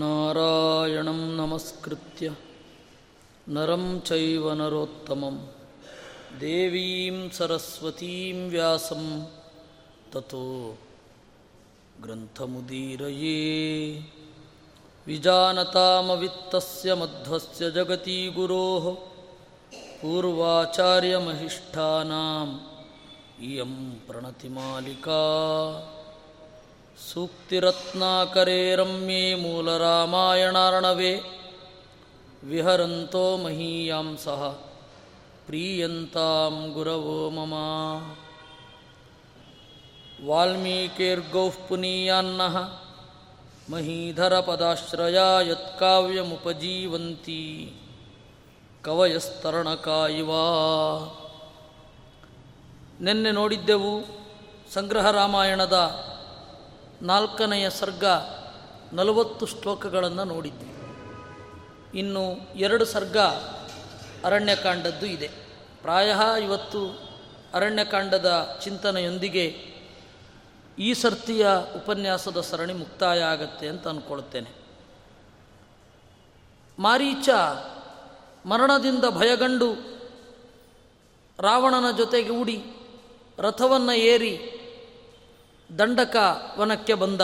नारायणं नमस्कृत्य नरं चैव नरोत्तमं देवीं सरस्वतीं व्यासं ततो ग्रन्थमुदीरये विजानतामवित्तस्य मध्वस्य जगती गुरोः पूर्वाचार्यमहिष्ठानाम् इयं प्रणतिमालिका सूक्तिरत्नाकरे रम्ये मूलरामायणार्णवे विहरन्तो महीयां सह प्रीयन्तां गुरवो मम वाल्मीकिर्गौः पुनीयान्नः महीधरपदाश्रया यत्काव्यमुपजीवन्ती ಕವಯಸ್ತರಣಕ ಇವ ನಿನ್ನೆ ನೋಡಿದ್ದೆವು ಸಂಗ್ರಹ ರಾಮಾಯಣದ ನಾಲ್ಕನೆಯ ಸರ್ಗ ನಲವತ್ತು ಶ್ಲೋಕಗಳನ್ನು ನೋಡಿದ್ವಿ. ಇನ್ನು ಎರಡು ಸರ್ಗ ಅರಣ್ಯಕಾಂಡದ್ದು ಇದೆ. ಪ್ರಾಯ ಇವತ್ತು ಅರಣ್ಯಕಾಂಡದ ಚಿಂತನೆಯೊಂದಿಗೆ ಈ ಸರ್ತಿಯ ಉಪನ್ಯಾಸದ ಸರಣಿ ಮುಕ್ತಾಯ ಆಗತ್ತೆ ಅಂತ ಅಂದ್ಕೊಳ್ತೇನೆ ಮಾರೀಚ ಮರಣದಿಂದ ಭಯಗಂಡು ರಾವಣನ ಜೊತೆಗೆ ಉಡಿ ರಥವನ್ನು ಏರಿ ದಂಡಕ ವನಕ್ಕೆ ಬಂದ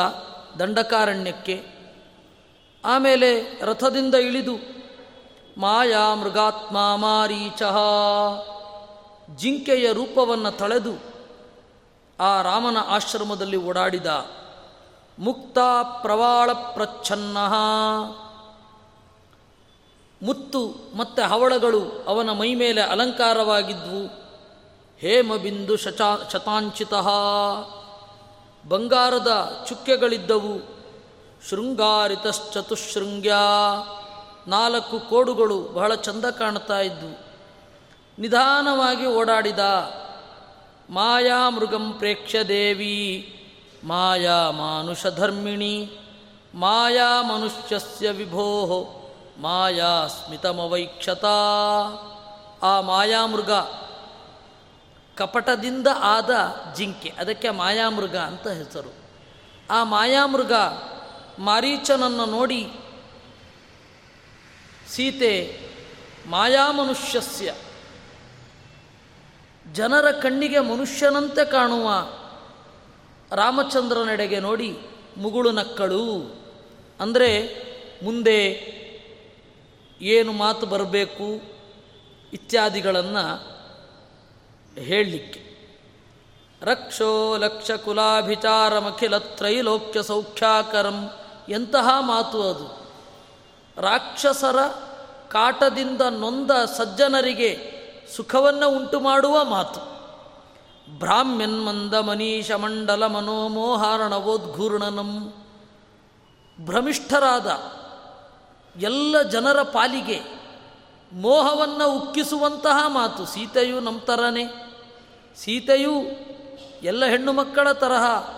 ದಂಡಕಾರಣ್ಯಕ್ಕೆ. ಆಮೇಲೆ ರಥದಿಂದ ಇಳಿದು, ಮಾಯಾ ಮೃಗಾತ್ಮ ಮಾರೀಚಹ ಜಿಂಕೆಯ ರೂಪವನ್ನು ತಳೆದು, ಆ ರಾಮನ ಆಶ್ರಮದಲ್ಲಿ ಓಡಾಡಿದ ಮುಕ್ತ ಪ್ರವಾಳ ಪ್ರಚ್ಛನ್ನ. ಮುತ್ತು ಮತ್ತೆ ಹವಳಗಳು ಅವನ ಮೈಮೇಲೆ ಅಲಂಕಾರವಾಗಿದ್ವು. ಹೇಮಬಿಂದು ಶಚಾ ಶತಾಂಚಿತ. ಬಂಗಾರದ ಚುಕ್ಕೆಗಳಿದ್ದವು. ಶೃಂಗಾರಿತಶ್ಚತುಶೃಂಗ್ಯ. ನಾಲ್ಕು ಕೋಡುಗಳು ಬಹಳ ಚಂದ ಕಾಣ್ತಾ ಇದ್ದವು ನಿಧಾನವಾಗಿ ಓಡಾಡಿದ, ಮಾಯಾ ಮೃಗಂ ಪ್ರೇಕ್ಷ್ಯ ದೇವಿ, ಮಾಯಾ ಮಾನುಷಧರ್ಮಿಣಿ ಮಾಯಾ ಮನುಷ್ಯಸ್ಯ ವಿಭೋ, ಮಾಯಾ ಸ್ಮಿತಮವೈಕ್ಷತಾ. ಆ ಮಾಯಾಮೃಗ ಕಪಟದಿಂದ ಆದ ಜಿಂಕೆ, ಅದಕ್ಕೆ ಮಾಯಾಮೃಗ ಅಂತ ಹೆಸರು. ಆ ಮಾಯಾಮೃಗ ಮಾರೀಚನನ್ನು ನೋಡಿ ಸೀತೆ ಮಾಯಾಮನುಷ್ಯಸ್ಯ, ಜನರ ಕಣ್ಣಿಗೆ ಮನುಷ್ಯನಂತೆ ಕಾಣುವ ರಾಮಚಂದ್ರನೆಡೆಗೆ ನೋಡಿ ಮುಗುಳು ನಕ್ಕಳು. ಅಂದರೆ ಮುಂದೆ ಏನು ಮಾತು ಬರಬೇಕು ಇತ್ಯಾದಿಗಳನ್ನು ಹೇಳಲಿಕ್ಕೆ. ರಕ್ಷೋ ಲಕ್ಷ ಕುಲಾಭಿಚಾರಮಖಿಲ ತ್ರೈಲೋಕ್ಯ ಸೌಖ್ಯಾಕರಂ ಎಂತಹ ಮಾತು ಅದು? ರಾಕ್ಷಸರ ಕಾಟದಿಂದ ನೊಂದ ಸಜ್ಜನರಿಗೆ ಸುಖವನ್ನು ಉಂಟು ಮಾಡುವ ಮಾತು ಬ್ರಾಹ್ಮ್ಯನ್ಮಂದ ಮನೀಷ ಮಂಡಲ ಮನೋಮೋಹಾರಣವೋದ್ಘೂರ್ಣನಂ. ಭ್ರಮಿಷ್ಠರಾದ ಎಲ್ಲ ಜನರ ಪಾಲಿಗೆ ಮೋಹವನ್ನು ಉಕ್ಕಿಸುವಂತಹ ಮಾತು. ಸೀತೆಯು ನಮ್ಮ ಥರನೇ ಸೀತೆಯು ಎಲ್ಲ ಹೆಣ್ಣು ಮಕ್ಕಳ ತರಹ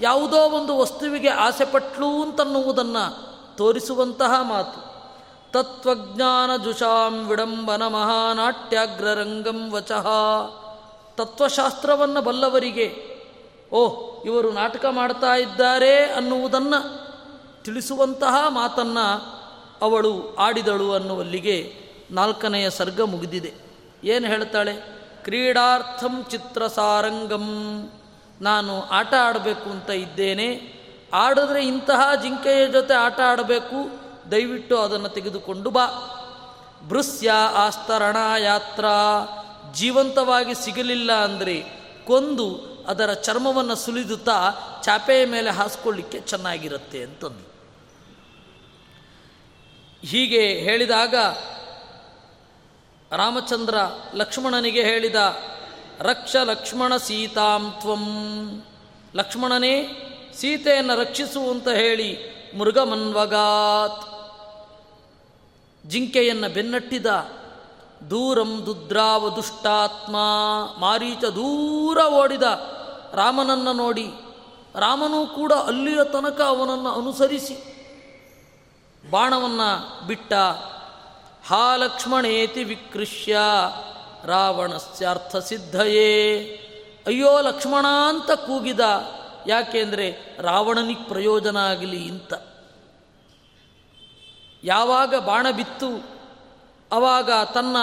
ಯಾವುದೋ ಒಂದು ವಸ್ತುವಿಗೆ ಆಸೆಪಟ್ಲು ಅಂತನ್ನುವುದನ್ನು ತೋರಿಸುವಂತಹ ಮಾತು. ತತ್ವಜ್ಞಾನ ಜುಷಾಂ ವಿಡಂಬನ ಮಹಾನಾಟ್ಯಾಗ್ರರಂಗಂ ವಚಃ. ತತ್ವಶಾಸ್ತ್ರವನ್ನು ಬಲ್ಲವರಿಗೆ ಓಹ್ ಇವರು ನಾಟಕ ಮಾಡ್ತಾ ಇದ್ದಾರೆ ಅನ್ನುವುದನ್ನು ತಿಳಿಸುವಂತಹ ಮಾತನ್ನು ಅವಳು ಆಡಿದಳು ಅನ್ನುವಲ್ಲಿಗೆ ನಾಲ್ಕನೆಯ ಸರ್ಗ ಮುಗಿದಿದೆ. ಏನು ಹೇಳ್ತಾಳೆ? ಕ್ರೀಡಾರ್ಥಂ ಚಿತ್ರಸಾರಂಗಂ. ನಾನು ಆಟ ಆಡಬೇಕು ಅಂತ ಇದ್ದೇನೆ. ಆಡಿದ್ರೆ ಇಂತಹ ಜಿಂಕೆಯ ಜೊತೆ ಆಟ ಆಡಬೇಕು. ದಯವಿಟ್ಟು ಅದನ್ನು ತೆಗೆದುಕೊಂಡು ಬಾ. ಭೃಸ್ಯ ಆಸ್ತರಣ ಯಾತ್ರಾ ಜೀವಂತವಾಗಿ ಸಿಗಲಿಲ್ಲ ಅಂದರೆ ಕೊಂದು ಅದರ ಚರ್ಮವನ್ನು ಸುಲಿದುತ್ತಾ ಚಾಪೆಯ ಮೇಲೆ ಹಾಸ್ಕೊಳ್ಳಿಕ್ಕೆ ಚೆನ್ನಾಗಿರುತ್ತೆ ಅಂತಂದು. ಹೀಗೆ ಹೇಳಿದಾಗ ರಾಮಚಂದ್ರ ಲಕ್ಷ್ಮಣನಿಗೆ ಹೇಳಿದ, ರಕ್ಷ ಲಕ್ಷ್ಮಣ ಸೀತಾಂ ತ್ವಂ. ಲಕ್ಷ್ಮಣನೇ, ಸೀತೆಯನ್ನು ರಕ್ಷಿಸು ಅಂತ ಹೇಳಿ ಮೃಗಮನ್ವಗಾತ್. ಜಿಂಕೆಯನ್ನು ಬೆನ್ನಟ್ಟಿದ, ದೂರಂ ದುದ್ರಾವ ದುಷ್ಟಾತ್ಮ ಮಾರೀಚ ದೂರ ಓಡಿದ, ರಾಮನನ್ನು ನೋಡಿ, ರಾಮನೂ ಕೂಡ ಅಲ್ಲಿಯ ತನಕ ಅವನನ್ನು ಅನುಸರಿಸಿ. ಬಾಣವನ್ನು ಬಿಟ್ಟ ಹಾ ಲಕ್ಷ್ಮಣೇತಿ ವಿಕೃಷ್ಯ ರಾವಣಸ್ಯಾರ್ಥ ಸಿದ್ಧಯೇ ಅಯ್ಯೋ ಲಕ್ಷ್ಮಣ ಅಂತ ಕೂಗಿದ. ಯಾಕೆಂದರೆ ರಾವಣನಿಗೆ ಪ್ರಯೋಜನ ಆಗಲಿ ಅಂತ. ಯಾವಾಗ ಬಾಣ ಬಿತ್ತು, ಅವಾಗ ತನ್ನ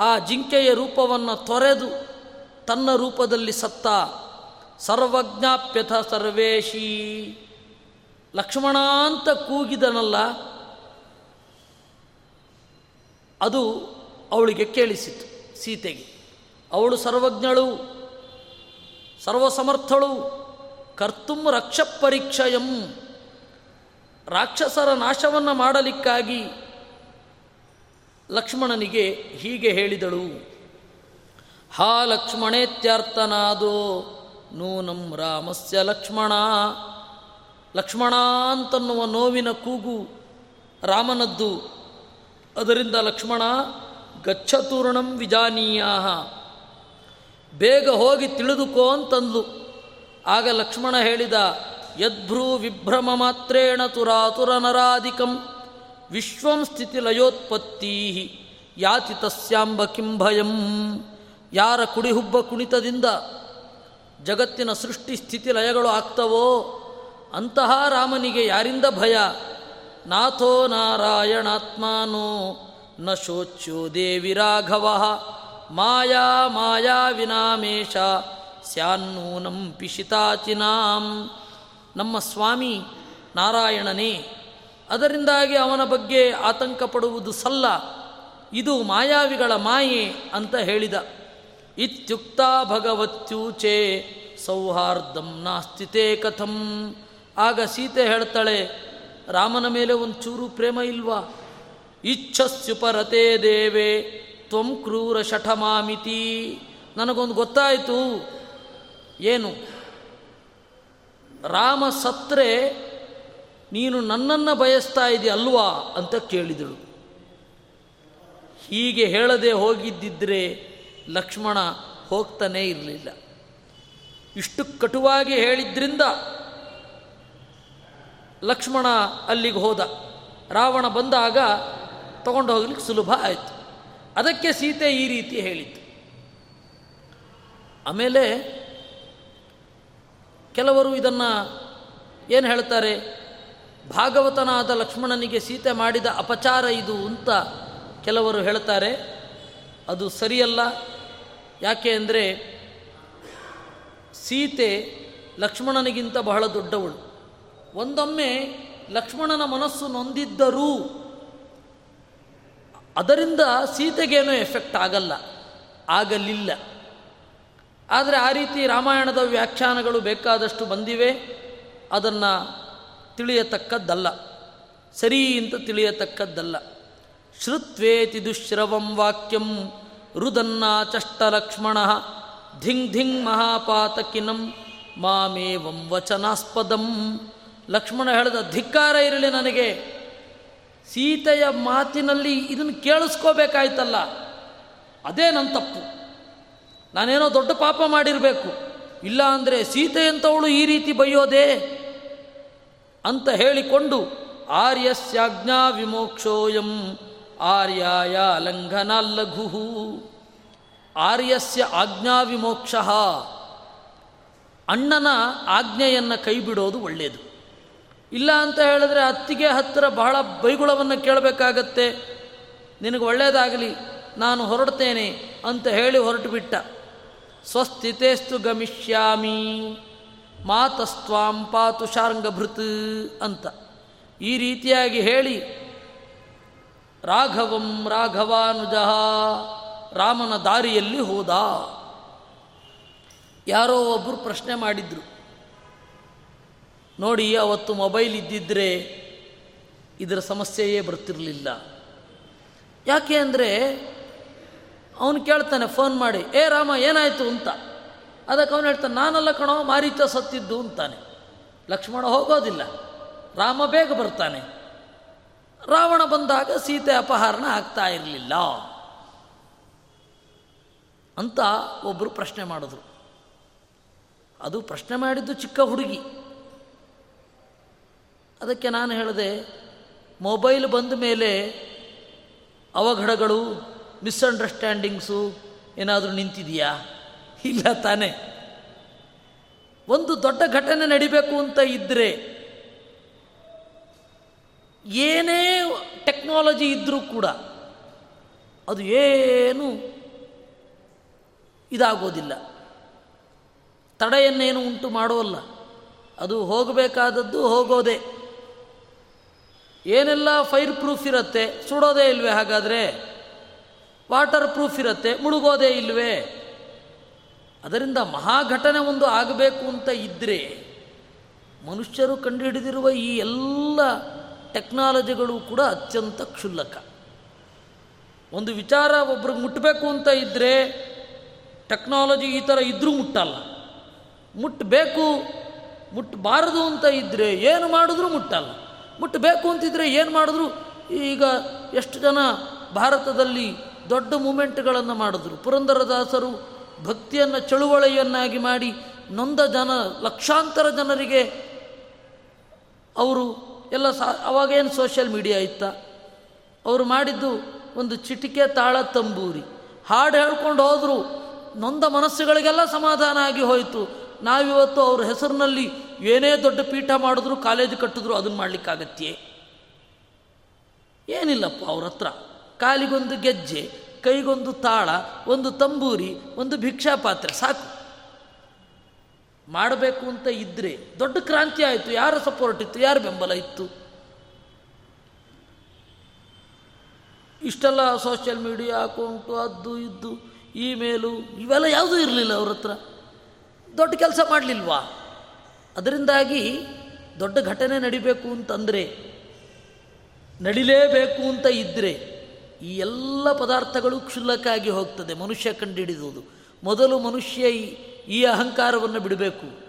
ಆ ಜಿಂಕೆಯ ರೂಪವನ್ನು ತೊರೆದು ತನ್ನ ರೂಪದಲ್ಲಿ ಸತ್ತ ಸರ್ವಜ್ಞಾಪ್ಯಥ ಸರ್ವೇಶಿ. ಲಕ್ಷ್ಮಣ ಅಂತ ಕೂಗಿದನಲ್ಲ ಅದು ಅವಳಿಗೆ ಕೇಳಿಸಿತು ಸೀತೆಗೆ. ಅವಳು ಸರ್ವಜ್ಞಳು, ಸರ್ವಸಮರ್ಥಳು, ಕರ್ತುಂ ರಕ್ಷ ಪರೀಕ್ಷಯಂ ರಾಕ್ಷಸರ ನಾಶವನ್ನು ಮಾಡಲಿಕ್ಕಾಗಿ ಲಕ್ಷ್ಮಣನಿಗೆ ಹೀಗೆ ಹೇಳಿದಳು. ಹಾ ಲಕ್ಷ್ಮಣೇತ್ಯರ್ಥನಾದೋ ನೂನಂ ರಾಮಸ್ಯ ಲಕ್ಷ್ಮಣ ಲಕ್ಷ್ಮಣ ಅಂತನ್ನುವ ನೋವಿನ ಕೂಗು ರಾಮನದ್ದು ಅದರಿಂದ ಲಕ್ಷ್ಮಣ, ಗಚ್ಚತೂರ್ಣಂ ವಿಜಾನೀಯ ಬೇಗ ಹೋಗಿ ತಿಳಿದುಕೋ ಅಂತಂದ್ಲು. ಆಗ ಲಕ್ಷ್ಮಣ ಹೇಳಿದ, ಯದ್ಭ್ರೂ ವಿಭ್ರಮ ಮಾತ್ರೇಣ ತುರಾತುರ ನರಾಧಿಕಂ, ವಿಶ್ವಂ ಸ್ಥಿತಿ ಲಯೋತ್ಪತ್ತಿ ಯಾತಿ ತಸ್ಯಾಂಬ ಕಿಂ ಭಯಂ, ಯಾರ ಕುಡಿಹುಬ್ಬ ಕುಣಿತದಿಂದ ಜಗತ್ತಿನ ಸೃಷ್ಟಿ ಸ್ಥಿತಿ ಲಯಗಳು ಆಗ್ತವೋ, ಅಂತಹ ರಾಮನಿಗೆ ಯಾರಿಂದ ಭಯ? ನಾಥೋ ನಾರಾಯಣಾತ್ಮಾನೋ ನ ಶೋಚ್ಯೋ ದೇವಿ ರಾಘವ. ಮಾಯಾ ಮಾಯಾ ವಿನಾಮೇಶ ಸ್ಯಾನ್ನೂನಂ ಪಿಶಿತಾಚಿನಾಂ. ನಮ್ಮ ಸ್ವಾಮಿ ನಾರಾಯಣನೇ, ಅದರಿಂದಾಗಿ ಅವನ ಬಗ್ಗೆ ಆತಂಕ ಪಡುವುದು ಸಲ್ಲ. ಇದು ಮಾಯಾವಿಗಳ ಮಾಯೆ ಅಂತ ಹೇಳಿದ. ಇತ್ಯುಕ್ತ ಭಗವತ್ಯೂಚೆ ಸೌಹಾರ್ದಂ ನಾಸ್ತಿತೆ ಕಥಂ. ಆಗ ಸೀತೆ ಹೇಳ್ತಾಳೆ ರಾಮನ ಮೇಲೆ ಒಂದು ಚೂರು ಪ್ರೇಮ ಇಲ್ವಾ? ಇಚ್ಛಸ್ಯುಪರತೆ ದೇವೆ, ತ್ವಂ ಕ್ರೂರ ಶಠಮಾಮಿತಿ. ನನಗೊಂದು ಗೊತ್ತಾಯಿತು. ಏನು? ರಾಮ ಸತ್ರೆ, ನೀನು ನನ್ನನ್ನು ಬಯಸ್ತಾ ಇದ್ದೀಯ ಅಲ್ವಾ ಅಂತ ಕೇಳಿದಳು. ಹೀಗೆ ಹೇಳದೆ ಹೋಗಿದ್ದಿದ್ರೆ ಲಕ್ಷ್ಮಣ ಹೋಗ್ತಾನೇ ಇರಲಿಲ್ಲ. ಇಷ್ಟು ಕಟುವಾಗಿ ಹೇಳಿದ್ರಿಂದ ಲಕ್ಷ್ಮಣ ಅಲ್ಲಿಗೆ ಹೋದ. ರಾವಣ ಬಂದಾಗ ತಗೊಂಡು ಹೋಗ್ಲಿಕ್ಕೆ ಸುಲಭ ಆಯಿತು. ಅದಕ್ಕೆ ಸೀತೆ ಈ ರೀತಿ ಹೇಳಿತ್ತು. ಆಮೇಲೆ ಕೆಲವರು ಇದನ್ನು ಏನು ಹೇಳ್ತಾರೆ? ಭಾಗವತನಾದ ಲಕ್ಷ್ಮಣನಿಗೆ ಸೀತೆ ಮಾಡಿದ ಅಪಚಾರ ಇದು ಅಂತ ಕೆಲವರು ಹೇಳ್ತಾರೆ. ಅದು ಸರಿಯಲ್ಲ. ಯಾಕೆ ಅಂದರೆ ಸೀತೆ ಲಕ್ಷ್ಮಣನಿಗಿಂತ ಬಹಳ ದೊಡ್ಡವಳು. ಒಂದೊಮ್ಮೆ ಲಕ್ಷ್ಮಣನ ಮನಸ್ಸು ನೊಂದಿದ್ದರೂ ಅದರಿಂದ ಸೀತೆಗೇನೂ ಎಫೆಕ್ಟ್ ಆಗಲ್ಲ, ಆಗಲಿಲ್ಲ. ಆದರೆ ಆ ರೀತಿ ರಾಮಾಯಣದ ವ್ಯಾಖ್ಯಾನಗಳು ಬೇಕಾದಷ್ಟು ಬಂದಿವೆ. ಅದನ್ನು ತಿಳಿಯತಕ್ಕದ್ದಲ್ಲ. ಸರಿ ಅಂತ ತಿಳಿಯತಕ್ಕದ್ದಲ್ಲ. ಶ್ರುತ್ವೇತಿ ದುಶ್ರವಂ ವಾಕ್ಯಂ ರುದನ್ನಾಚಷ್ಟ ಲಕ್ಷ್ಮಣ ಧಿಂಗ್ ಧಿಂಗ್ ಮಹಾಪಾತಕಿನಂ ಮಾಮೇವಂ ವಚನಾಸ್ಪದಂ. ಲಕ್ಷ್ಮಣ ಹೇಳಿದ ಧಿಕ್ಕಾರ ಇರಲಿ ನನಗೆ. ಸೀತೆಯ ಮಾತಿನಲ್ಲಿ ಇದನ್ನು ಕೇಳಿಸ್ಕೋಬೇಕಾಯ್ತಲ್ಲ. ಅದೇ ನನ್ನ ತಪ್ಪು. ನಾನೇನೋ ದೊಡ್ಡ ಪಾಪ ಮಾಡಿರಬೇಕು. ಇಲ್ಲ ಅಂದರೆ ಸೀತೆಯಂಥವಳು ಈ ರೀತಿ ಬೈಯೋದೇ ಅಂತ ಹೇಳಿಕೊಂಡು ಆರ್ಯಸ್ಯಾಜ್ಞಾ ವಿಮೋಕ್ಷೋಯಂ ಆರ್ಯಾಯ ಲಂಘನ ಲಘು ಆರ್ಯಸ್ಯ ಆಜ್ಞಾ ವಿಮೋಕ್ಷ. ಅಣ್ಣನ ಆಜ್ಞೆಯನ್ನು ಕೈಬಿಡೋದು ಒಳ್ಳೆಯದು ಇಲ್ಲ ಅಂತ ಹೇಳಿದ್ರೆ ಅತ್ತಿಗೆ ಹತ್ತಿರ ಬಹಳ ಬೈಗುಳವನ್ನು ಕೇಳಬೇಕಾಗತ್ತೆ. ನಿನಗೆ ಒಳ್ಳೆಯದಾಗಲಿ ನಾನು ಹೊರಡ್ತೇನೆ ಅಂತ ಹೇಳಿ ಹೊರಟು ಬಿಟ್ಟ ಸ್ವಸ್ಥಿತೇಸ್ತು ಗಮಿಷ್ಯಾಮಿ, ಮಾತಸ್ತ್ವಾಂ ಪಾತು ಶಾರ್ಂಗಭೃತ್ ಅಂತ. ಈ ರೀತಿಯಾಗಿ ಹೇಳಿ, ರಾಘವಂ ರಾಘವಾನುಜ ರಾಮನ ದಾರಿಯಲ್ಲಿ ಹೋದ. ಯಾರೋ ಒಬ್ಬರು ಪ್ರಶ್ನೆ ಮಾಡಿದ್ರು. ನೋಡಿ, ಅವತ್ತು ಮೊಬೈಲ್ ಇದ್ದಿದ್ದರೆ ಇದರ ಸಮಸ್ಯೆಯೇ ಬರ್ತಿರಲಿಲ್ಲ. ಯಾಕೆ ಅಂದರೆ ಅವನು ಕೇಳ್ತಾನೆ, ಫೋನ್ ಮಾಡಿ. ಏ ರಾಮ, ಏನಾಯಿತು? ಅಂತ. ಅದಕ್ಕೆ ಅವನು ಹೇಳ್ತಾನೆ, ನಾನಲ್ಲ ಕಣೋ ಮಾರೀಚ ಸತ್ತಿದ್ದು ಅಂತಾನೆ. ಲಕ್ಷ್ಮಣ ಹೋಗೋದಿಲ್ಲ. ರಾಮ ಬೇಗ ಬರ್ತಾನೆ. ರಾವಣ ಬಂದಾಗ ಸೀತೆ ಅಪಹರಣ ಆಗ್ತಾ ಇರಲಿಲ್ಲ. ಅಂತ ಒಬ್ಬರು ಪ್ರಶ್ನೆ ಮಾಡಿದ್ರು. ಅದು ಪ್ರಶ್ನೆ ಮಾಡಿದ್ದು ಚಿಕ್ಕ ಹುಡುಗಿ. ಅದಕ್ಕೆ ನಾನು ಹೇಳಿದೆ, ಮೊಬೈಲ್ ಬಂದ ಮೇಲೆ ಅವಘಡಗಳು ಮಿಸ್ಅಂಡರ್ಸ್ಟ್ಯಾಂಡಿಂಗ್ಸು ಏನಾದರೂ ನಿಂತಿದೆಯಾ? ಇಲ್ಲ ತಾನೇ. ಒಂದು ದೊಡ್ಡ ಘಟನೆ ನಡಿಬೇಕು ಅಂತ ಇದ್ದರೆ ಏನೇ ಟೆಕ್ನಾಲಜಿ ಇದ್ದರೂ ಕೂಡ ಅದು ಏನು ಇದಾಗೋದಿಲ್ಲ. ತಡೆಯನ್ನೇನು ಉಂಟು ಮಾಡೋಲ್ಲ ಅದು ಹೋಗಬೇಕಾದದ್ದು ಹೋಗೋದೆ. ಏನೆಲ್ಲ ಫೈರ್ ಪ್ರೂಫ್ ಇರುತ್ತೆ? ಸುಡೋದೇ ಇಲ್ವೇ ಹಾಗಾದರೆ? ವಾಟರ್ ಪ್ರೂಫ್ ಇರುತ್ತೆ, ಮುಳುಗೋದೇ ಇಲ್ವೇ? ಅದರಿಂದ ಮಹಾಘಟನೆ ಒಂದು ಆಗಬೇಕು ಅಂತ ಇದ್ದರೆ ಮನುಷ್ಯರು ಕಂಡುಹಿಡಿದಿರುವ ಈ ಎಲ್ಲ ಟೆಕ್ನಾಲಜಿಗಳು ಕೂಡ ಅತ್ಯಂತ ಕ್ಷುಲ್ಲಕ. ಒಂದು ವಿಚಾರ ಒಬ್ರಿಗೆ ಮುಟ್ಟಬೇಕು ಅಂತ ಇದ್ದರೆ ಟೆಕ್ನಾಲಜಿ ಈ ಥರ ಇದ್ದರೂ ಮುಟ್ಟಲ್ಲ. ಮುಟ್ಟಬೇಕು ಮುಟ್ಟಬಾರದು ಅಂತ ಇದ್ದರೆ ಏನು ಮಾಡಿದ್ರೂ ಮುಟ್ಟಲ್ಲ. ಮುಟ್ಟಬೇಕು ಅಂತಿದ್ರೆ ಏನು ಮಾಡಿದ್ರು? ಈಗ ಎಷ್ಟು ಜನ ಭಾರತದಲ್ಲಿ ದೊಡ್ಡ ಮೂಮೆಂಟ್ಗಳನ್ನು ಮಾಡಿದ್ರು. ಪುರಂದರದಾಸರು ಭಕ್ತಿಯನ್ನು ಚಳುವಳಿಯನ್ನಾಗಿ ಮಾಡಿ ನೊಂದ ಜನ, ಲಕ್ಷಾಂತರ ಜನರಿಗೆ ಅವರು ಎಲ್ಲ ಸಾ, ಅವಾಗೇನು ಸೋಷಿಯಲ್ ಮೀಡಿಯಾ ಇತ್ತ? ಅವರು ಮಾಡಿದ್ದು ಒಂದು ಚಿಟಿಕೆ ತಾಳ ತಂಬೂರಿ. ಹಾಡು ಹೇಳ್ಕೊಂಡು ಹೋದರು. ನೊಂದ ಮನಸ್ಸುಗಳಿಗೆಲ್ಲ ಸಮಾಧಾನ ಆಗಿ ಹೋಯಿತು. ನಾವಿವತ್ತು ಅವ್ರ ಹೆಸರಿನಲ್ಲಿ ಏನೇ ದೊಡ್ಡ ಪೀಠ ಮಾಡಿದ್ರು ಕಾಲೇಜು ಕಟ್ಟಿದ್ರು ಅದನ್ನು ಮಾಡಲಿಕ್ಕಾಗತ್ತೆ ಏನಿಲ್ಲಪ್ಪ ಅವ್ರ ಹತ್ರ. ಕಾಲಿಗೊಂದು ಗೆಜ್ಜೆ, ಕೈಗೊಂದು ತಾಳ, ಒಂದು ತಂಬೂರಿ, ಒಂದು ಭಿಕ್ಷಾ ಪಾತ್ರೆ, ಸಾಕು. ಮಾಡಬೇಕು ಅಂತ ಇದ್ದರೆ ದೊಡ್ಡ ಕ್ರಾಂತಿ ಆಯಿತು. ಯಾರ ಸಪೋರ್ಟ್ ಇತ್ತು? ಯಾರ ಬೆಂಬಲ ಇತ್ತು? ಇಷ್ಟೆಲ್ಲ ಸೋಷಿಯಲ್ ಮೀಡಿಯಾ ಅಕೌಂಟು ಅದು ಇದ್ದು ಇಮೇಲು ಇವೆಲ್ಲ ಯಾವುದೂ ಇರಲಿಲ್ಲ ಅವ್ರ ಹತ್ರ. ದೊಡ್ಡ ಕೆಲಸ ಮಾಡಲಿಲ್ವಾ? ಅದರಿಂದಾಗಿ ದೊಡ್ಡ ಘಟನೆ ನಡಿಬೇಕು ಅಂತಂದರೆ, ನಡಿಲೇಬೇಕು ಅಂತ ಇದ್ದರೆ ಈ ಎಲ್ಲ ಪದಾರ್ಥಗಳು ಕ್ಷುಲ್ಲಕ್ಕಾಗಿ ಹೋಗ್ತದೆ, ಮನುಷ್ಯ ಕಂಡುಹಿಡಿದುವುದು ಮೊದಲು ಮನುಷ್ಯ ಈ ಈ ಅಹಂಕಾರವನ್ನು ಬಿಡಬೇಕು.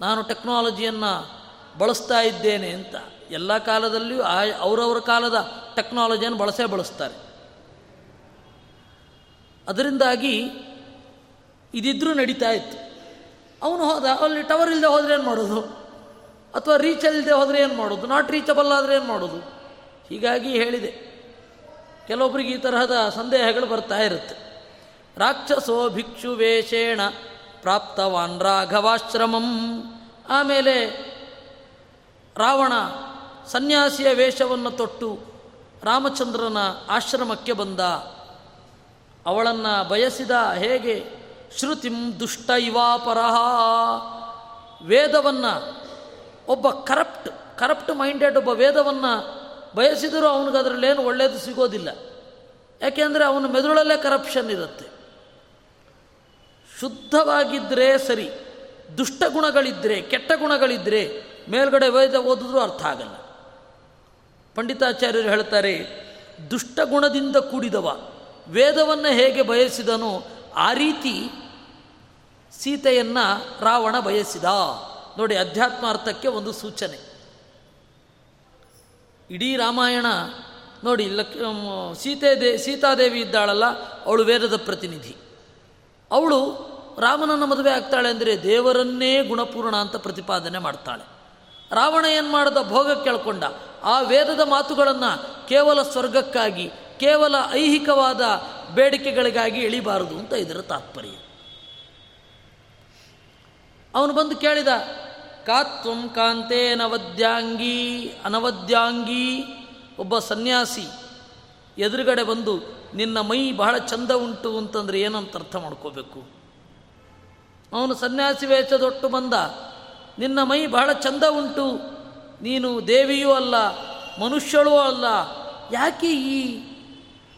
ನಾನು ಟೆಕ್ನಾಲಜಿಯನ್ನು ಬಳಸ್ತಾ ಇದ್ದೇನೆ ಅಂತ. ಎಲ್ಲ ಕಾಲದಲ್ಲಿಯೂ ಆ, ಅವರವರ ಕಾಲದ ಟೆಕ್ನಾಲಜಿಯನ್ನು ಬಳಸೇ ಬಳಸ್ತಾರೆ. ಅದರಿಂದಾಗಿ ಇದಿದ್ರೂ ನಡೀತಾ ಇತ್ತು. ಅವನು ಹೋದ, ಅಲ್ಲಿ ಟವರ್ ಇಲ್ಲದೆ ಹೋದರೆ ಏನು ಮಾಡೋದು? ಅಥವಾ ರೀಚ್ ಇಲ್ಲದೆ ಹೋದರೆ ಏನು ಮಾಡೋದು? ನಾಟ್ ರೀಚಬಲ್ ಆದರೆ ಏನು ಮಾಡೋದು? ಹೀಗಾಗಿ ಹೇಳಿದೆ. ಕೆಲವೊಬ್ರಿಗೆ ಈ ತರಹದ ಸಂದೇಹಗಳು ಬರ್ತಾ ಇರುತ್ತೆ. ರಾಕ್ಷಸೋ ಭಿಕ್ಷು ವೇಷೇಣ ಪ್ರಾಪ್ತವಾನ್ ರಾಘವಾಶ್ರಮಂ. ಆಮೇಲೆ ರಾವಣ ಸನ್ಯಾಸಿಯ ವೇಷವನ್ನು ತೊಟ್ಟು ರಾಮಚಂದ್ರನ ಆಶ್ರಮಕ್ಕೆ ಬಂದ. ಅವಳನ್ನು ಬಯಸಿದ ಹೇಗೆ? ಶ್ರುತಿಂ ದುಷ್ಟ ಇವಾಪರಹ ವೇದವನ್ನು ಒಬ್ಬ ಕರಪ್ಟ್ ಕರಪ್ಟ್ ಮೈಂಡೆಡ್ ಒಬ್ಬ ವೇದವನ್ನು ಬಯಸಿದರೂ ಅವನಿಗೆ ಅದರಲ್ಲೇನು ಒಳ್ಳೆಯದು ಸಿಗೋದಿಲ್ಲ. ಯಾಕೆಂದರೆ ಅವನ ಮೆದುಳಲ್ಲೇ ಕರಪ್ಷನ್ ಇರುತ್ತೆ. ಶುದ್ಧವಾಗಿದ್ದರೆ ಸರಿ, ದುಷ್ಟ ಗುಣಗಳಿದ್ದರೆ ಕೆಟ್ಟ ಗುಣಗಳಿದ್ದರೆ ಮೇಲ್ಗಡೆ ವೇದ ಓದಿದ್ರೂ ಅರ್ಥ ಆಗಲ್ಲ. ಪಂಡಿತಾಚಾರ್ಯರು ಹೇಳ್ತಾರೆ, ದುಷ್ಟ ಗುಣದಿಂದ ಕೂಡಿದವ, ವೇದವನ್ನು ಹೇಗೆ ಬಯಸಿದನೋ ಆ ರೀತಿ ಸೀತೆಯನ್ನು ರಾವಣ ಬಯಸಿದ. ನೋಡಿ ಅಧ್ಯಾತ್ಮ ಅರ್ಥಕ್ಕೆ ಒಂದು ಸೂಚನೆ. ಇಡೀ ರಾಮಾಯಣ, ನೋಡಿ, ಲಕ್ ಸೀತೆ ದೇ ಸೀತಾದೇವಿ ಇದ್ದಾಳಲ್ಲ, ಅವಳು ವೇದದ ಪ್ರತಿನಿಧಿ. ಅವಳು ರಾಮನನ್ನು ಮದುವೆ ಆಗ್ತಾಳೆ ಅಂದರೆ ದೇವರನ್ನೇ ಗುಣಪೂರ್ಣ ಅಂತ ಪ್ರತಿಪಾದನೆ ಮಾಡ್ತಾಳೆ. ರಾವಣ ಏನು ಮಾಡಿದ? ಭೋಗ ಕೇಳ್ಕೊಂಡ. ಆ ವೇದದ ಮಾತುಗಳನ್ನು ಕೇವಲ ಸ್ವರ್ಗಕ್ಕಾಗಿ ಕೇವಲ ಐಹಿಕವಾದ ಬೇಡಿಕೆಗಳಿಗಾಗಿ ಎಳಿಬಾರದು ಅಂತ ಇದರ ತಾತ್ಪರ್ಯ. ಅವನು ಬಂದು ಕೇಳಿದ, ಕಾತ್ವಂ ಕಾಂತೆ ನವದ್ಯಾಂಗಿ, ಅನವದ್ಯಾಂಗಿ, ಒಬ್ಬ ಸನ್ಯಾಸಿ ಎದುರುಗಡೆ ಬಂದು, ನಿನ್ನ ಮೈ ಬಹಳ ಚಂದ ಉಂಟು ಅಂತಂದ್ರೆ ಏನಂತ ಅರ್ಥ ಮಾಡ್ಕೋಬೇಕು? ಅವನು ಸನ್ಯಾಸಿ ವೇಷದೊಟ್ಟು ಬಂದ, ನಿನ್ನ ಮೈ ಬಹಳ ಚಂದ ಉಂಟು, ನೀನು ದೇವಿಯೂ ಅಲ್ಲ, ಮನುಷ್ಯಳೂ ಅಲ್ಲ, ಯಾಕೆ ಈ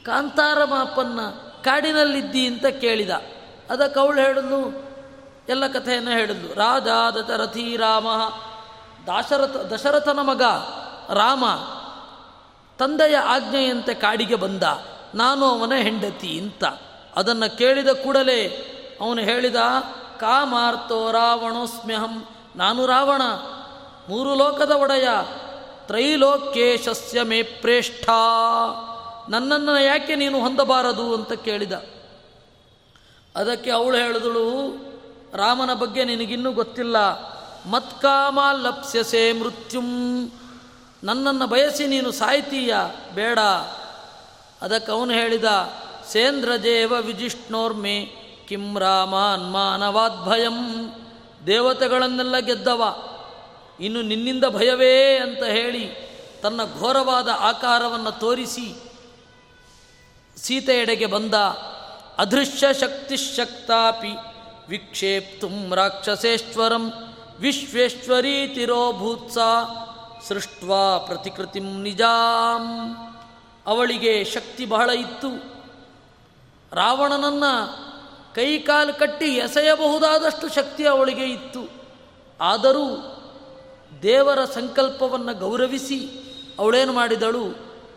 ಕಾಂತಾರ ಮಾಪನ್ನ ಕಾಡಿನಲ್ಲಿದ್ದಿ ಅಂತ ಕೇಳಿದ. ಅದಕ್ಕೆ ಅವಳು ಹೇಳಿದ್ಲು, ಎಲ್ಲ ಕಥೆಯನ್ನು ಹೇಳಿದ್ಲು. ರಾಜ, ದಶರಥಿ, ರಾಮ, ದಾಶರಥ, ದಶರಥನ ಮಗ ರಾಮ ತಂದೆಯ ಆಜ್ಞೆಯಂತೆ ಕಾಡಿಗೆ ಬಂದ. ನಾನು ಅವನ ಹೆಂಡತಿ ಅಂತ. ಅದನ್ನು ಕೇಳಿದ ಕೂಡಲೇ ಅವನು ಹೇಳಿದ ಕಾಮಾರ್ತೋ ರಾವಣೋಸ್ಮ್ಯಹಂ, ನಾನು ರಾವಣ. ಮೂರು ಲೋಕದ ಒಡೆಯ, ತ್ರೈಲೋಕ್ಯೇಶಸ್ಯ ಮೇ ಪ್ರೇಷ್ಠ. ನನ್ನನ್ನು ಯಾಕೆ ನೀನು ಹೊಂದಬಾರದು ಅಂತ ಕೇಳಿದ. ಅದಕ್ಕೆ ಅವಳು ಹೇಳಿದಳು, ರಾಮನ ಬಗ್ಗೆ ನಿನಗಿನ್ನೂ ಗೊತ್ತಿಲ್ಲ. ಮತ್ಕಾಮ ಲಪ್ಸ್ಯಸೆ ಮೃತ್ಯುಂ. ನನ್ನನ್ನು ಬಯಸಿ ನೀನು ಸಾಯ್ತೀಯ, ಬೇಡ. ಅದಕ್ಕೆ ಅವನು ಹೇಳಿದ ಸೇಂದ್ರಜೇವ ವಿಜಿಷ್ಣೋರ್ಮೆ, ಕಿಂ ರಾಮಾನ್ ಮಾನವಾದ್ಭಯಂ ದೇವತೆಗಳನ್ನೆಲ್ಲ ಗೆದ್ದವ. ಇನ್ನು ನಿನ್ನಿಂದ ಭಯವೇ ಅಂತ ಹೇಳಿ ತನ್ನ ಘೋರವಾದ ಆಕಾರವನ್ನು ತೋರಿಸಿ ಸೀತೆಯೆಡೆಗೆ ಬಂದ ಅದೃಶ್ಯ ಶಕ್ತಿಶಕ್ತಾಪಿ ವಿಕ್ಷೇಪ್ತು ರಾಕ್ಷಸೇಶ್ವರಂ ವಿಶ್ವೇಶ್ವರೀತಿರೋ ಭೂತ್ಸ ಸೃಷ್ಟ್ವಾ ಪ್ರತಿಕೃತಿಂ ನಿಜಾಂ. ಅವಳಿಗೆ ಶಕ್ತಿ ಬಹಳ ಇತ್ತು. ರಾವಣನನ್ನು ಕೈಕಾಲು ಕಟ್ಟಿ ಎಸೆಯಬಹುದಾದಷ್ಟು ಶಕ್ತಿ ಅವಳಿಗೆ ಇತ್ತು. ಆದರೂ ದೇವರ ಸಂಕಲ್ಪವನ್ನು ಗೌರವಿಸಿ ಅವಳೇನು ಮಾಡಿದಳು?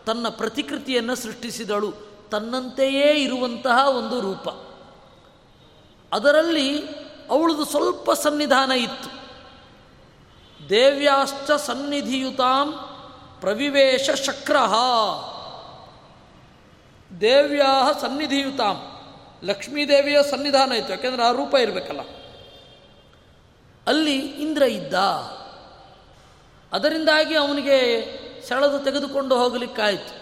ತನ್ನ ಪ್ರತಿಕೃತಿಯನ್ನು ಸೃಷ್ಟಿಸಿದಳು. ತನ್ನಂತೆಯೇ ಇರುವಂತಹ ಒಂದು ರೂಪ. ಅದರಲ್ಲಿ ಅವಳದು ಸ್ವಲ್ಪ ಸನ್ನಿಧಾನ ಇತ್ತು. ದೇವ್ಯಾಶ್ಚ ಸನ್ನಿಧಿಯುತಾಂ ಪ್ರವಿವೇಶ ಶಕ್ರಹ. ದೇವ್ಯಾ ಸನ್ನಿಧಿಯುತಾಂ. ಲಕ್ಷ್ಮೀದೇವಿಯ ಸನ್ನಿಧಾನ ಇತ್ತು, ಯಾಕೆಂದರೆ ಆ ರೂಪ ಇರಬೇಕಲ್ಲ. ಅಲ್ಲಿ ಇಂದ್ರ ಇದ್ದ. ಅದರಿಂದಾಗಿ ಅವನಿಗೆ ಸೆಳೆದು ತೆಗೆದುಕೊಂಡು ಹೋಗಲಿಕ್ಕಾಯಿತು.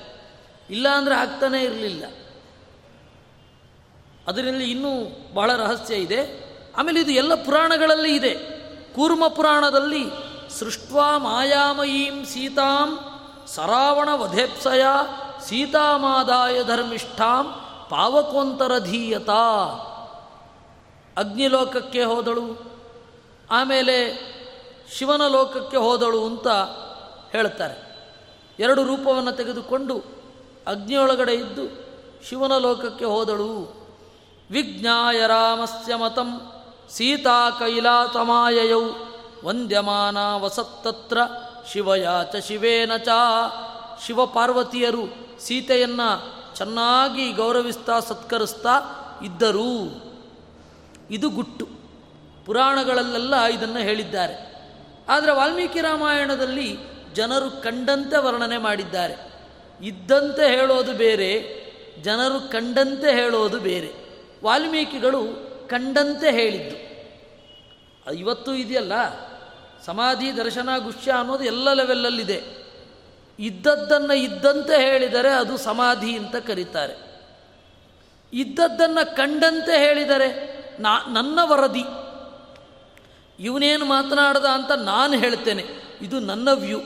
ಇಲ್ಲ ಅಂದರೆ ಆಗ್ತಾನೇ ಇರಲಿಲ್ಲ. ಅದರಲ್ಲಿ ಇನ್ನೂ ಬಹಳ ರಹಸ್ಯ ಇದೆ. ಆಮೇಲೆ ಇದು ಎಲ್ಲ ಪುರಾಣಗಳಲ್ಲಿ ಇದೆ. ಕೂರ್ಮ ಪುರಾಣದಲ್ಲಿ ಸೃಷ್ಟ್ವಾ ಮಾಯಾಮಯೀಂ ಸೀತಾಂ ಸರಾವಣ ವಧೇಪ್ಸಯ ಸೀತಾಮಾದಾಯ ಧರ್ಮಿಷ್ಠಾಂ ಪಾವಕೋಂತರಧೀಯತ. ಅಗ್ನಿಲೋಕಕ್ಕೆ ಹೋದಳು. ಆಮೇಲೆ ಶಿವನ ಲೋಕಕ್ಕೆ ಹೋದಳು ಅಂತ ಹೇಳ್ತಾರೆ. ಎರಡು ರೂಪವನ್ನು ತೆಗೆದುಕೊಂಡು ಅಗ್ನಿಯೊಳಗಡೆ ಇದ್ದು ಶಿವನ ಲೋಕಕ್ಕೆ ಹೋದಳು. ವಿಜ್ಞಾಯ ರಾಮಸ್ಯ ಮತಂ ಸೀತಾ ಕೈಲಾತಮಾಯಯೌ ವಂದ್ಯಮಾನ ವಸತ್ತತ್ರ ಶಿವಯಾಚ ಶಿವೇನ ಚ. ಶಿವಪಾರ್ವತಿಯರು ಸೀತೆಯನ್ನು ಚೆನ್ನಾಗಿ ಗೌರವಿಸ್ತಾ ಸತ್ಕರಿಸ್ತಾ ಇದ್ದರು. ಇದು ಗುಟ್ಟು. ಪುರಾಣಗಳಲ್ಲೆಲ್ಲ ಇದನ್ನು ಹೇಳಿದ್ದಾರೆ. ಆದರೆ ವಾಲ್ಮೀಕಿ ರಾಮಾಯಣದಲ್ಲಿ ಜನರು ಕಂಡಂತೆ ವರ್ಣನೆ ಮಾಡಿದ್ದಾರೆ. ಇದ್ದಂತೆ ಹೇಳೋದು ಬೇರೆ, ಜನರು ಕಂಡಂತೆ ಹೇಳೋದು ಬೇರೆ. ವಾಲ್ಮೀಕಿಗಳು ಕಂಡಂತೆ ಹೇಳಿದ್ದು. ಇವತ್ತು ಇದೆಯಲ್ಲ? ಸಮಾಧಿ, ದರ್ಶನ ಗುಶ್ಯ ಅನ್ನೋದು ಎಲ್ಲ ಲೆವೆಲ್ಲಲ್ಲಿದೆ ಇದ್ದದ್ದನ್ನು ಇದ್ದಂತೆ ಹೇಳಿದರೆ ಅದು ಸಮಾಧಿ ಅಂತ ಕರೀತಾರೆ. ಇದ್ದದ್ದನ್ನು ಕಂಡಂತೆ ಹೇಳಿದರೆ ನಾ, ನನ್ನ ವರದಿ. ಇವನೇನು ಮಾತನಾಡದ ಅಂತ ನಾನು ಹೇಳ್ತೇನೆ. ಇದು ನನ್ನ ವ್ಯೂ.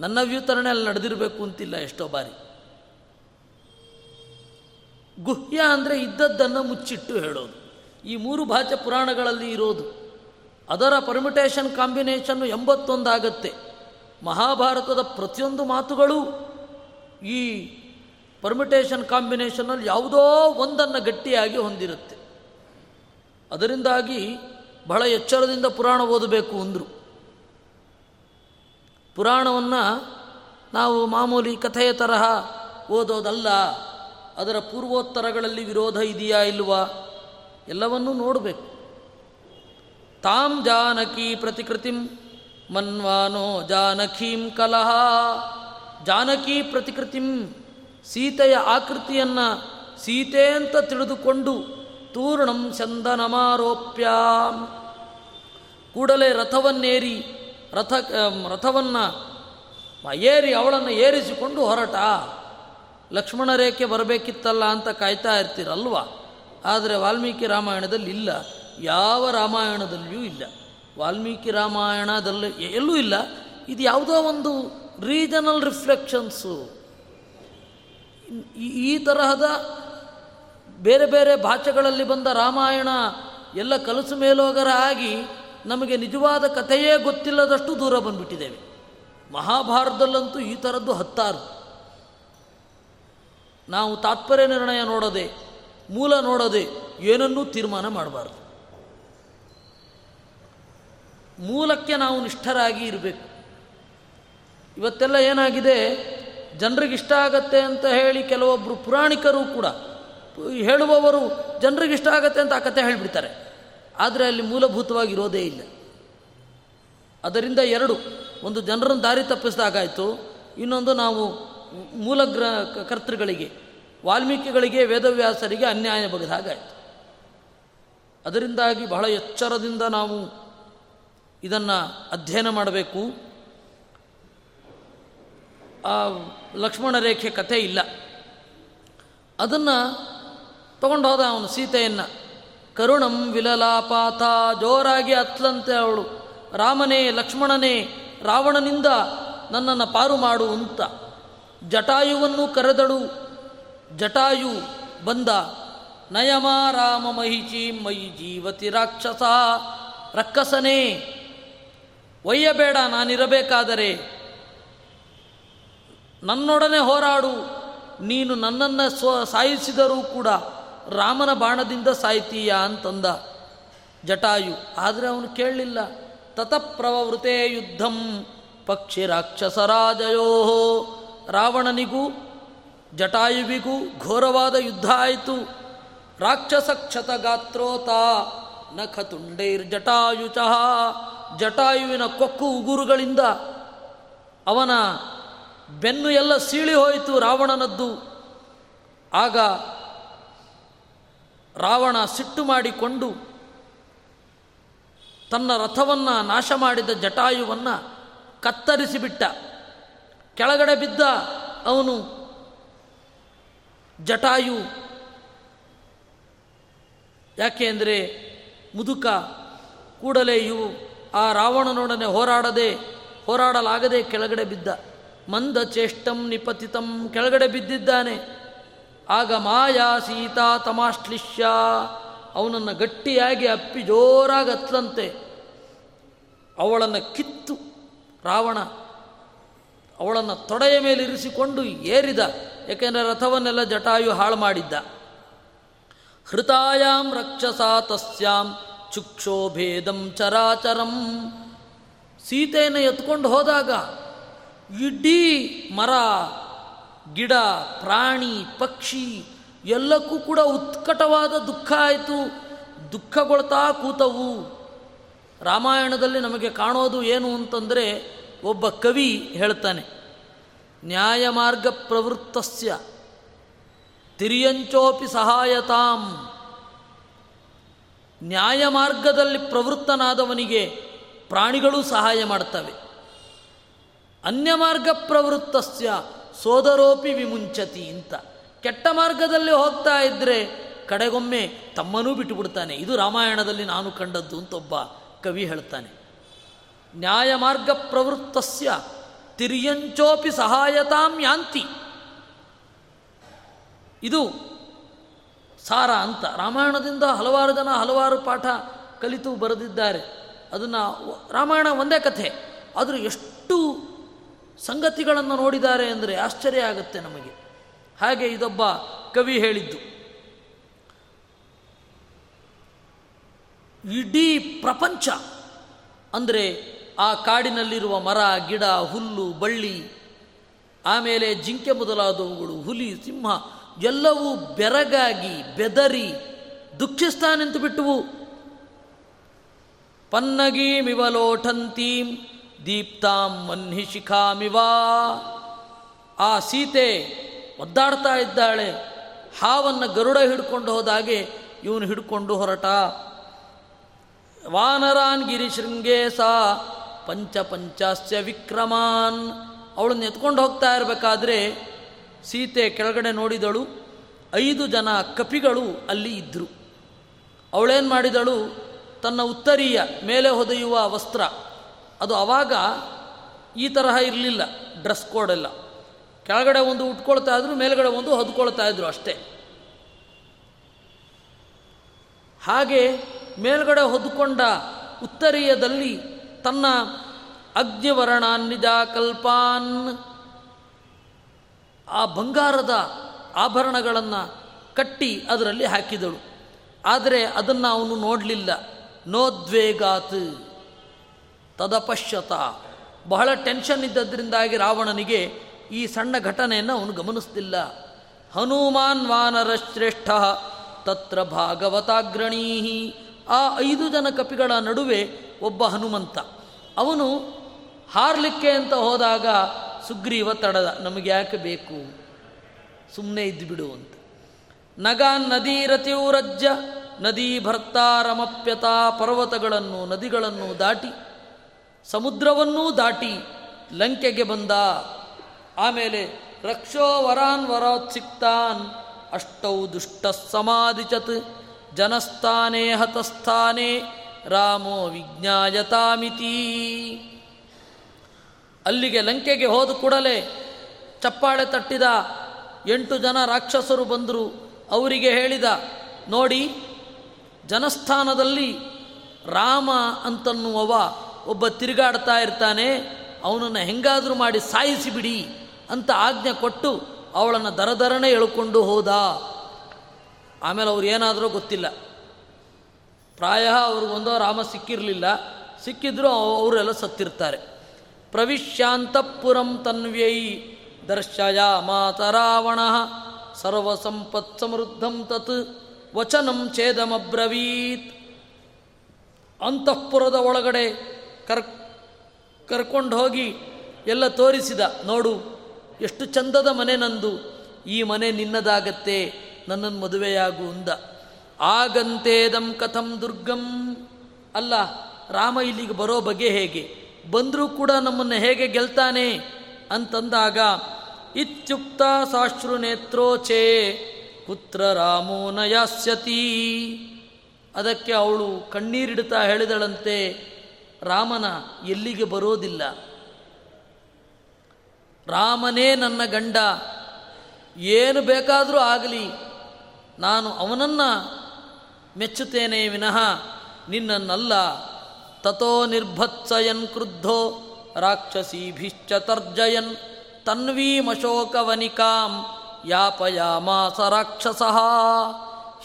ನನ್ನ ವ್ಯೂತರಣೆ ಅಲ್ಲಿ ನಡೆದಿರಬೇಕು ಅಂತಿಲ್ಲ ಎಷ್ಟೋ ಬಾರಿ. ಗುಹ್ಯ ಅಂದರೆ ಇದ್ದದ್ದನ್ನು ಮುಚ್ಚಿಟ್ಟು ಹೇಳೋದು. ಈ ಮೂರು ಭಾಷೆ ಪುರಾಣಗಳಲ್ಲಿ ಇರೋದು. ಅದರ ಪರ್ಮಿಟೇಷನ್ ಕಾಂಬಿನೇಷನ್ನು ಎಂಬತ್ತೊಂದಾಗತ್ತೆ. ಮಹಾಭಾರತದ ಪ್ರತಿಯೊಂದು ಮಾತುಗಳು ಈ ಪರ್ಮಿಟೇಷನ್ ಕಾಂಬಿನೇಷನಲ್ಲಿ ಯಾವುದೋ ಒಂದನ್ನು ಗಟ್ಟಿಯಾಗಿ ಹೊಂದಿರುತ್ತೆ. ಅದರಿಂದಾಗಿ ಬಹಳ ಎಚ್ಚರದಿಂದ ಪುರಾಣ ಓದಬೇಕು ಅಂದರು. ಪುರಾಣವನ್ನು ನಾವು ಮಾಮೂಲಿ ಕಥೆಯ ತರಹ ಓದೋದಲ್ಲ. ಅದರ ಪೂರ್ವೋತ್ತರಗಳಲ್ಲಿ ವಿರೋಧ ಇದೆಯಾ ಇಲ್ವಾ? ಎಲ್ಲವನ್ನೂ ನೋಡಬೇಕು. ತಾಂ ಜಾನಕಿ ಪ್ರತಿಕೃತಿಂ ಮನ್ವಾನೋ ಜಾನಕೀಂ ಕಲಹ. ಜಾನಕಿ ಪ್ರತಿಕೃತಿಂ ಸೀತೆಯ ಆಕೃತಿಯನ್ನು ಸೀತೆ ಅಂತ ತಿಳಿದುಕೊಂಡು ತೂರ್ಣಂ ಚಂದನಮಾರೋಪ್ಯ ಕೂಡಲೇ ರಥವನ್ನೇರಿ ರಥ ರಥವನ್ನು ಏರಿ ಅವಳನ್ನು ಏರಿಸಿಕೊಂಡು ಹೊರಟ. ಲಕ್ಷ್ಮಣ ರೇಖೆ ಬರಬೇಕಿತ್ತಲ್ಲ ಅಂತ ಕಾಯ್ತಾ ಇರ್ತೀರಲ್ವ? ಆದರೆ ವಾಲ್ಮೀಕಿ ರಾಮಾಯಣದಲ್ಲಿ ಇಲ್ಲ. ಯಾವ ರಾಮಾಯಣದಲ್ಲಿಯೂ ಇಲ್ಲ. ವಾಲ್ಮೀಕಿ ರಾಮಾಯಣದಲ್ಲಿ ಎಲ್ಲೂ ಇಲ್ಲ. ಇದು ಯಾವುದೋ ಒಂದು ರೀಜನಲ್ ರಿಫ್ಲೆಕ್ಷನ್ಸು. ಈ ತರಹದ ಬೇರೆ ಬೇರೆ ಭಾಷೆಗಳಲ್ಲಿ ಬಂದ ರಾಮಾಯಣ ಎಲ್ಲ ಕಲಸು ಮೇಲೋಗರ ಆಗಿ ನಮಗೆ ನಿಜವಾದ ಕಥೆಯೇ ಗೊತ್ತಿಲ್ಲದಷ್ಟು ದೂರ ಬಂದುಬಿಟ್ಟಿದ್ದೇವೆ. ಮಹಾಭಾರತದಲ್ಲಂತೂ ಈ ಥರದ್ದು ಹತ್ತಾರು. ನಾವು ತಾತ್ಪರ್ಯ ನಿರ್ಣಯ ನೋಡದೆ, ಮೂಲ ನೋಡದೆ ಏನನ್ನೂ ತೀರ್ಮಾನ ಮಾಡಬಾರ್ದು. ಮೂಲಕ್ಕೆ ನಾವು ನಿಷ್ಠರಾಗಿ ಇರಬೇಕು. ಇವತ್ತೆಲ್ಲ ಏನಾಗಿದೆ? ಜನರಿಗಿಷ್ಟ ಆಗತ್ತೆ ಅಂತ ಹೇಳಿ ಕೆಲವೊಬ್ಬರು ಪುರಾಣಿಕರು ಕೂಡ ಹೇಳುವವರು ಜನರಿಗಿಷ್ಟ ಆಗತ್ತೆ ಅಂತ ಆ ಕತೆ ಹೇಳಿಬಿಡ್ತಾರೆ. ಆದರೆ ಅಲ್ಲಿ ಮೂಲಭೂತವಾಗಿ ಇರೋದೇ ಇಲ್ಲ. ಅದರಿಂದ ಎರಡು, ಒಂದು ಜನರನ್ನು ದಾರಿ ತಪ್ಪಿಸಿದಾಗಾಯಿತು ಇನ್ನೊಂದು ನಾವು ಮೂಲ ಗ್ರ ಕರ್ತೃಗಳಿಗೆ, ವಾಲ್ಮೀಕಿಗಳಿಗೆ, ವೇದವ್ಯಾಸರಿಗೆ ಅನ್ಯಾಯ ಬಗೆದಾಗಾಯಿತು ಅದರಿಂದಾಗಿ ಬಹಳ ಎಚ್ಚರದಿಂದ ನಾವು ಇದನ್ನು ಅಧ್ಯಯನ ಮಾಡಬೇಕು. ಆ ಲಕ್ಷ್ಮಣ ರೇಖೆ ಕಥೆ ಇಲ್ಲ. ಅದನ್ನು ತಗೊಂಡು ಹೋದ ಅವನು ಸೀತೆಯನ್ನು. ಕರುಣಂ ವಿಲಲಾಪಾತ, ಜೋರಾಗಿ ಅತ್ಲಂತೆ ಅವಳು. ರಾಮನೇ, ಲಕ್ಷ್ಮಣನೇ, ರಾವಣನಿಂದ ನನ್ನನ್ನು ಪಾರು ಮಾಡು ಅಂತ. ಜಟಾಯುವನ್ನು ಕರೆದಳು. ಜಟಾಯು ಬಂದ. ನಯಮ ರಾಮ ಮಹಿಚಿ ಮೈ ಜೀವತಿ ರಾಕ್ಷಸ, ರಕ್ಕಸನೇ. ಒಯ್ಯಬೇಡ, ನಾನಿರಬೇಕಾದರೆ. ನನ್ನೊಡನೆ ಹೋರಾಡು. ನೀನು ನನ್ನನ್ನು ಸ್ವ, ಸಾಯಿಸಿದರೂ ಕೂಡ. ರಾಮನ ಬಾಣದಿಂದ ಸಾಯ್ತೀಯ ಅಂತಂದ. ಜಟಾಯು, ಆದರೆ ಅವನು ಕೇಳಲಿಲ್ಲ. ತತಪ್ರವೃತೆ ಯುದ್ಧಂ, ಪಕ್ಷಿ ರಾಕ್ಷಸರಾಜಯೋ. ರಾವಣನಿಗೂ, ಜಟಾಯುವಿಗೂ ಘೋರವಾದ ಯುದ್ಧ ಆಯಿತು. ರಾಕ್ಷಸ ಕ್ಷತ ಗಾತ್ರೋತ ನಖತುಂಡೈರ್ ಜಟಾಯುಚಃ. ಜಟಾಯುವಿನ ಕೊಕ್ಕು ಉಗುರುಗಳಿಂದ ಅವನ ಬೆನ್ನು ಎಲ್ಲ ಸೀಳಿ ಹೋಯಿತು ರಾವಣನದ್ದು. ಆಗ ರಾವಣ ಸಿಟ್ಟು ಮಾಡಿಕೊಂಡು ತನ್ನ ರಥವನ್ನು ನಾಶ ಮಾಡಿದ ಜಟಾಯುವನ್ನು ಕತ್ತರಿಸಿಬಿಟ್ಟ. ಕೆಳಗಡೆ ಬಿದ್ದ ಅವನು ಜಟಾಯು. ಯಾಕೆ ಅಂದರೆ ಮುದುಕ ಕೂಡಲೇ ಇವು ಆ ರಾವಣನೊಡನೆ ಹೋರಾಡದೆ, ಹೋರಾಡಲಾಗದೆ ಕೆಳಗಡೆ ಬಿದ್ದ. ಮಂದ ಚೇಷ್ಟಂ ನಿಪತಿತಂ ಕೆಳಗಡೆ ಬಿದ್ದಿದ್ದಾನೆ. ಆಗ ಮಾಯಾ ಸೀತಾ ತಮಾಶ್ಲಿಷ್ಯ ಅವನನ್ನು ಗಟ್ಟಿಯಾಗಿ ಅಪ್ಪಿ ಜೋರಾಗಿ ಅತ್ತಂತೆ ಅವಳನ್ನು ಕಿತ್ತು ರಾವಣ ಅವಳನ್ನು ತೊಡೆಯ ಮೇಲೆ ಇರಿಸಿಕೊಂಡು ಏರಿದ, ಏಕೆಂದರೆ ರಥವನ್ನೆಲ್ಲ ಜಟಾಯು ಹಾಳು ಮಾಡಿದ್ದ. ಹೃತಾಯಾಂ ರಕ್ಷಸಾ ತಸ್ಯಾಂ ಚುಕ್ಷೋಭೇದಂ ಚರಾಚರಂ. ಸೀತೆಯನ್ನು ಎತ್ಕೊಂಡು ಹೋದಾಗ ಇಡೀ ಮರ ಗಿಡ, ಪ್ರಾಣಿ, ಪಕ್ಷಿ ಎಲ್ಲಕ್ಕೂ ಕೂಡ ಉತ್ಕಟವಾದ ದುಃಖ ಆಯಿತು. ದುಃಖಗೊಳ್ತಾ ಕೂತವು. ರಾಮಾಯಣದಲ್ಲಿ ನಮಗೆ ಕಾಣೋದು ಏನು ಅಂತಂದರೆ ಒಬ್ಬ ಕವಿ ಹೇಳ್ತಾನೆ ನ್ಯಾಯಮಾರ್ಗ ಪ್ರವೃತ್ತಸ್ಯ, ತಿರಿಯಂಚೋಪಿ ಸಹಾಯತಾಂ. ನ್ಯಾಯ ಮಾರ್ಗದಲ್ಲಿ ಪ್ರವೃತ್ತನಾದವನಿಗೆ ಪ್ರಾಣಿಗಳು ಸಹಾಯ ಮಾಡ್ತವೆ. ಅನ್ಯ ಮಾರ್ಗ ಪ್ರವೃತ್ತಸ್ಯ ಸೋದರೋಪಿ ವಿಮುಂಚತಿ ಅಂತ. ಕೆಟ್ಟ ಮಾರ್ಗದಲ್ಲಿ ಹೋಗ್ತಾ ಇದ್ದರೆ ಕಡೆಗೊಮ್ಮೆ ತಮ್ಮನೂ ಬಿಟ್ಟುಬಿಡ್ತಾನೆ. ಇದು ರಾಮಾಯಣದಲ್ಲಿ ನಾನು ಕಂಡದ್ದು ಅಂತ ಒಬ್ಬ ಕವಿ ಹೇಳ್ತಾನೆ. ನ್ಯಾಯ ಮಾರ್ಗ ಪ್ರವೃತ್ತಸ್ಯ ತಿರ್ಯಂಚೋಪಿ ಸಹಾಯತಾಂ ಯಾಂತಿ. ಇದು ಸಾರ ಅಂತ. ರಾಮಾಯಣದಿಂದ ಹಲವಾರು ಜನ ಹಲವಾರು ಪಾಠ ಕಲಿತು ಬರೆದಿದ್ದಾರೆ. ಅದನ್ನು ರಾಮಾಯಣ ಒಂದೇ ಕಥೆ. ಆದರೂ ಎಷ್ಟು ಸಂಗತಿಗಳನ್ನು ನೋಡಿದ್ದಾರೆ ಅಂದರೆ ಆಶ್ಚರ್ಯ ಆಗುತ್ತೆ ನಮಗೆ. ಹಾಗೆ ಇದೊಬ್ಬ ಕವಿ ಹೇಳಿದ್ದು, ಇಡೀ ಪ್ರಪಂಚ ಅಂದರೆ ಆ ಕಾಡಿನಲ್ಲಿರುವ ಮರ, ಗಿಡ, ಹುಲ್ಲು, ಬಳ್ಳಿ, ಆಮೇಲೆ ಜಿಂಕೆ ಮೊದಲಾದವುಗಳು, ಹುಲಿ, ಸಿಂಹ, ಎಲ್ಲವೂ ಬೆರಗಾಗಿ ಬೆದರಿ ದುಃಖಿಸ್ತಾನೆಂತು ಬಿಟ್ಟವು. ಪನ್ನಗೀಮಿವಲೋಠಂತೀಂ ದೀಪ್ತಾಂ ಮನ್ಹಿ ಶಿಖಾಮಿವಾ ಆ ಸೀತೆ ಒದ್ದಾಡ್ತಾ ಇದ್ದಾಳೆ. ಹಾವನ್ನು ಗರುಡ ಹಿಡ್ಕೊಂಡು ಹೋದಾಗೆ ಇವನು ಹಿಡ್ಕೊಂಡು ಹೊರಟ. ವಾನರಾನ್ ಗಿರಿಶೃಂಗೇ ಸಾ ಪಂಚ ಪಂಚಾಸ್ಯ ವಿಕ್ರಮಾನ್. ಅವಳನ್ನು ಎತ್ಕೊಂಡು ಹೋಗ್ತಾ ಇರಬೇಕಾದ್ರೆ ಸೀತೆ ಕೆಳಗಡೆ ನೋಡಿದಳು. ಐದು ಜನ ಕಪಿಗಳು ಅಲ್ಲಿ ಇದ್ದರು ಅವಳೇನು ಮಾಡಿದಳು? ತನ್ನ ಉತ್ತರೀಯ ಮೇಲೆ ಹೊದೆಯುವ ವಸ್ತ್ರ. ಅದು ಆವಾಗ ಈ ತರಹ ಇರಲಿಲ್ಲ. ಡ್ರೆಸ್ ಕೋಡೆಲ್ಲ ಕೆಳಗಡೆ ಒಂದು ಉಟ್ಕೊಳ್ತಾ ಇದ್ರು, ಮೇಲ್ಗಡೆ ಒಂದು ಹೊದ್ಕೊಳ್ತಾ ಇದ್ರು ಅಷ್ಟೇ. ಹಾಗೆ ಮೇಲ್ಗಡೆ ಹೊದ್ಕೊಂಡ ಉತ್ತರೀಯದಲ್ಲಿ ತನ್ನ ಅಗ್ನಿವರ್ಣಾನ್ನಿಜ ಕಲ್ಪಾನ್ ಆ ಬಂಗಾರದ ಆಭರಣಗಳನ್ನು ಕಟ್ಟಿ ಅದರಲ್ಲಿ ಹಾಕಿದಳು. ಆದರೆ ಅದನ್ನು ಅವನು ನೋಡಲಿಲ್ಲ. ನೋದ್ವೇಗಾತ್ ತದಪಶ್ಯತ. ಬಹಳ ಟೆನ್ಷನ್ ಇದ್ದದ್ರಿಂದಾಗಿ ರಾವಣನಿಗೆ ಈ ಸಣ್ಣ ಘಟನೆಯನ್ನು ಅವನು ಗಮನಿಸ್ತಿಲ್ಲ. ಹನುಮಾನ್ ವಾನರ ಶ್ರೇಷ್ಠ, ತತ್ರ ಭಾಗವತಾಗ್ರಣೀ ಆ ಐದು ಜನ ಕಪಿಗಳ ನಡುವೆ ಒಬ್ಬ ಹನುಮಂತ. ಅವನು ಹಾರಲಿಕ್ಕೆ ಅಂತ ಹೋದಾಗ ಸುಗ್ರೀವ ತಡದ, ನಮಗೆ ಯಾಕೆ ಬೇಕು? ಸುಮ್ಮನೆ ಇದ್ದು ಬಿಡು ಅಂತ. ನಗಾನ್ ನದಿ ರತಿಯುರಜ್ಜ ನದಿ ಭರ್ತಾರಮಪ್ಯತಾ ಪರ್ವತಗಳನ್ನು, ನದಿಗಳನ್ನು ದಾಟಿ ಸಮುದ್ರವನ್ನೂ ದಾಟಿ ಲಂಕೆಗೆ ಬಂದ. ಆಮೇಲೆ ರಕ್ಷೋ ವರಾನ್ ವರೋತ್ಸಿಕ್ತಾನ್ ಅಷ್ಟೌ ದುಷ್ಟ ಸಮಾಧಿಚತ್ ಜನಸ್ಥಾನೇ ಹತಸ್ಥಾನೇ ರಾಮೋ ವಿಜ್ಞಾಯತಾಮಿತಿ. ಅಲ್ಲಿಗೆ ಲಂಕೆಗೆ ಹೋದ ಕೂಡಲೇ ಚಪ್ಪಾಳೆ ತಟ್ಟಿದ ಎಂಟು ಜನ ರಾಕ್ಷಸರು ಬಂದರು. ಅವರಿಗೆ ಹೇಳಿದ, ನೋಡಿ, ಜನಸ್ಥಾನದಲ್ಲಿ ರಾಮ ಅಂತನ್ನುವವ. ಒಬ್ಬ ತಿರುಗಾಡ್ತಾ ಇರ್ತಾನೆ, ಅವನನ್ನು ಹೆಂಗಾದರೂ ಮಾಡಿ ಸಾಯಿಸಿ ಬಿಡಿ ಅಂತ ಆಜ್ಞೆ ಕೊಟ್ಟು ಅವಳನ್ನು ದರದರನೆ ಎಳ್ಕೊಂಡು ಹೋದ. ಆಮೇಲೆ ಅವ್ರು ಏನಾದರೂ ಗೊತ್ತಿಲ್ಲ. ಪ್ರಾಯ ಅವ್ರಿಗೊಂದೋ ರಾಮ ಸಿಕ್ಕಿರಲಿಲ್ಲ. ಸಿಕ್ಕಿದ್ರು ಅವರೆಲ್ಲ ಸತ್ತಿರ್ತಾರೆ. ಪ್ರವಿಶ್ಯಾಂತಪುರಂ ತನ್ವ್ಯೈ ದರ್ಶಯ ಮಾತರಾವಣ ಸರ್ವಸಂಪತ್ ಸಮೃದ್ಧಂ ತತ್ ವಚನಂ ಛೇದಮಬ್ರವೀತ್. ಅಂತಃಪುರದ ಒಳಗಡೆ ಕರ್, ಕರ್ಕೊಂಡು ಹೋಗಿ ಎಲ್ಲ ತೋರಿಸಿದ, ನೋಡು, ಎಷ್ಟು ಚಂದದ ಮನೆ ನಂದು. ಈ ಮನೆ ನಿನ್ನದಾಗತ್ತೆ ನನ್ನನ್ನು ಮದುವೆಯಾಗು ಅಂದ. ಆಗಂತೇದಂ ಕಥಂ ದುರ್ಗಂ. ಅಲ್ಲ, ರಾಮ ಇಲ್ಲಿಗೆ ಬರೋ ಬಗೆ ಹೇಗೆ? ಬಂದರೂ ಕೂಡ ನಮ್ಮನ್ನು ಹೇಗೆ ಗೆಲ್ತಾನೆ? ಅಂತಂದಾಗ, ಇತ್ಯುಕ್ತ ಸಾಶ್ರು ನೇತ್ರೋಚೇ, ಪುತ್ರ ರಾಮೋ ನಯಾಸ್ಯತಿ. ಅದಕ್ಕೆ ಅವಳು ಕಣ್ಣೀರಿಡುತ್ತಾ ಹೇಳಿದಳಂತೆ ರಾಮನ ಎಲ್ಲಿಗೆ ಬರೋದಿಲ್ಲ. ರಾಮನೇ ನನ್ನ ಗಂಡ, ಏನು ಬೇಕಾದರೂ ಆಗಲಿ, ನಾನು ಅವನನ್ನು ಮೆಚ್ಚುತ್ತೇನೆ ವಿನಃ ನಿನ್ನನ್ನಲ್ಲ. ತಥೋ ನಿರ್ಭತ್ಸಯನ್ ಕ್ರುದ್ಧೋ ರಾಕ್ಷಸೀಭಿಶ್ಚ ತರ್ಜಯನ್ ತನ್ವೀಮಶೋಕವನಿಕಾಂ ಯಾಪಯಾಮಾಸ ರಾಕ್ಷಸಃ.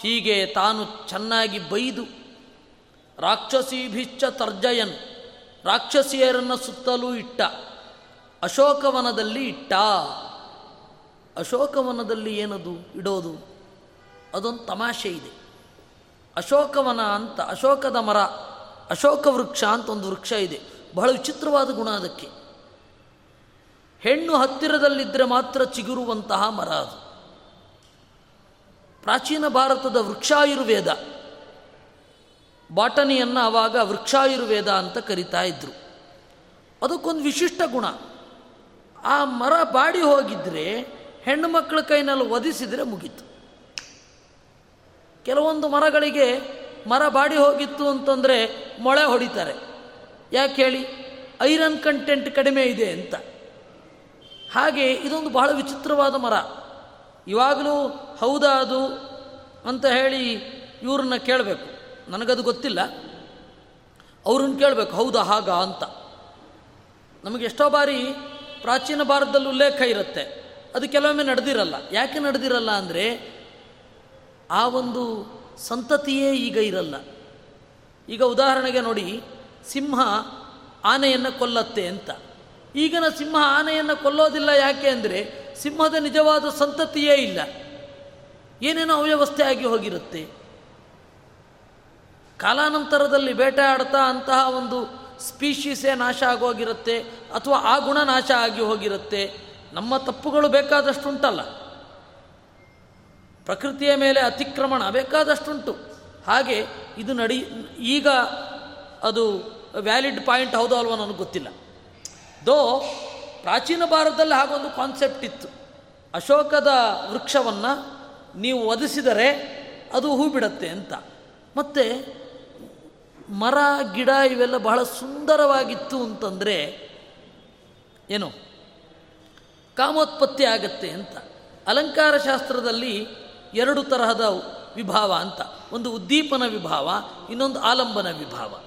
ಹೀಗೆ ತಾನು ಚೆನ್ನಾಗಿ ಬೈದು ರಾಕ್ಷಸೀಭಿಶ್ಚ ತರ್ಜಯನ್, ರಾಕ್ಷಸಿಯರನ್ನು ಸುತ್ತಲೂ ಇಟ್ಟ, ಅಶೋಕವನದಲ್ಲಿ ಇಟ್ಟ. ಅಶೋಕವನದಲ್ಲಿ ಏನದು ಇಡೋದು? ಅದೊಂದು ತಮಾಷೆ ಇದೆ. ಅಶೋಕವನ ಅಂತ, ಅಶೋಕದ ಮರ, ಅಶೋಕ ವೃಕ್ಷ ಅಂತ ಒಂದು ವೃಕ್ಷ ಇದೆ. ಬಹಳ ವಿಚಿತ್ರವಾದ ಗುಣ ಅದಕ್ಕೆ. ಹೆಣ್ಣು ಹತ್ತಿರದಲ್ಲಿದ್ದರೆ ಮಾತ್ರ ಚಿಗುರುವಂತಹ ಮರ ಅದು. ಪ್ರಾಚೀನ ಭಾರತದ ವೃಕ್ಷಾಯುರ್ವೇದ. ಬಾಟನಿಯನ್ನು ಆವಾಗ ವೃಕ್ಷಾಯುರ್ವೇದ ಅಂತ ಕರಿತಾ ಇದ್ರು. ಅದಕ್ಕೊಂದು ವಿಶಿಷ್ಟ ಗುಣ. ಆ ಮರ ಬಾಡಿ ಹೋಗಿದ್ರೆ ಹೆಣ್ಣು ಮಕ್ಕಳ ಕೈನಲ್ಲಿ ಒದಿಸಿದರೆ ಮುಗೀತು. ಕೆಲವೊಂದು ಮರಗಳಿಗೆ ಮರ ಬಾಡಿ ಹೋಗಿತ್ತು ಅಂತಂದರೆ ಮೊಳೆ ಹೊಡಿತಾರೆ. ಯಾಕೆ ಹೇಳಿ? ಐರನ್ ಕಂಟೆಂಟ್ ಕಡಿಮೆ ಇದೆ ಅಂತ. ಹಾಗೆ ಇದೊಂದು ಬಹಳ ವಿಚಿತ್ರವಾದ ಮರ. ಇವಾಗಲೂ ಹೌದಾ ಅದು ಅಂತ ಹೇಳಿ ಇವ್ರನ್ನ ಕೇಳಬೇಕು. ನನಗದು ಗೊತ್ತಿಲ್ಲ. ಅವ್ರನ್ನ ಕೇಳಬೇಕು, ಹೌದಾ, ಹಾಗ ಅಂತ. ನಮಗೆ ಎಷ್ಟೋ ಬಾರಿ ಪ್ರಾಚೀನ ಭಾರತದಲ್ಲಿ ಉಲ್ಲೇಖ ಇರುತ್ತೆ. ಅದು ಕೆಲವೊಮ್ಮೆ ನಡೆದಿರಲ್ಲ. ಯಾಕೆ ನಡೆದಿರಲ್ಲ ಅಂದರೆ, ಆ ಒಂದು ಸಂತತಿಯೇ ಈಗ ಇರಲ್ಲ. ಈಗ ಉದಾಹರಣೆಗೆ ನೋಡಿ, ಸಿಂಹ ಆನೆಯನ್ನು ಕೊಲ್ಲತ್ತೆ ಅಂತ. ಈಗಿನ ಸಿಂಹ ಆನೆಯನ್ನು ಕೊಲ್ಲೋದಿಲ್ಲ ಯಾಕೆ ಅಂದರೆ, ಸಿಂಹದ ನಿಜವಾದ ಸಂತತಿಯೇ ಇಲ್ಲ. ಏನೇನೋ ಅವ್ಯವಸ್ಥೆ ಆಗಿ ಹೋಗಿರುತ್ತೆ. ಕಾಲಾನಂತರದಲ್ಲಿ ಬೇಟೆಯಾಡ್ತಾ ಅಂತಹ ಒಂದು ಸ್ಪೀಶೀಸೇ ನಾಶ ಆಗೋಗಿರುತ್ತೆ ಅಥವಾ ಆ ಗುಣ ನಾಶ ಆಗಿ ಹೋಗಿರುತ್ತೆ. ನಮ್ಮ ತಪ್ಪುಗಳು ಬೇಕಾದಷ್ಟುಂಟಲ್ಲ. ಪ್ರಕೃತಿಯ ಮೇಲೆ ಅತಿಕ್ರಮಣ ಬೇಕಾದಷ್ಟುಂಟು. ಹಾಗೆ ಇದು ನಡಿ, ಈಗ ಅದು ವ್ಯಾಲಿಡ್ ಪಾಯಿಂಟ್ ಹೌದೋ ಅಲ್ವೋ ನನಗೆ ಗೊತ್ತಿಲ್ಲ. ದೋ ಪ್ರಾಚೀನ ಭಾರತದಲ್ಲಿ ಹಾಗೊಂದು ಕಾನ್ಸೆಪ್ಟ್ ಇತ್ತು. ಅಶೋಕದ ವೃಕ್ಷವನ್ನು ನೀವು ಒದಿಸಿದರೆ ಅದು ಹೂ ಬಿಡತ್ತೆ ಅಂತ. ಮತ್ತು ಮರ, ಗಿಡ ಇವೆಲ್ಲ ಬಹಳ ಸುಂದರವಾಗಿತ್ತು ಅಂತಂದರೆ ಏನು? ಕಾಮೋತ್ಪತ್ತಿ ಆಗತ್ತೆ ಅಂತ. ಅಲಂಕಾರ ಶಾಸ್ತ್ರದಲ್ಲಿ ಎರಡು ತರಹದ ವಿಭಾವ ಅಂತ. ಒಂದು ಉದ್ದೀಪನ ವಿಭಾವ, ಇನ್ನೊಂದು ಆಲಂಬನ ವಿಭಾವ.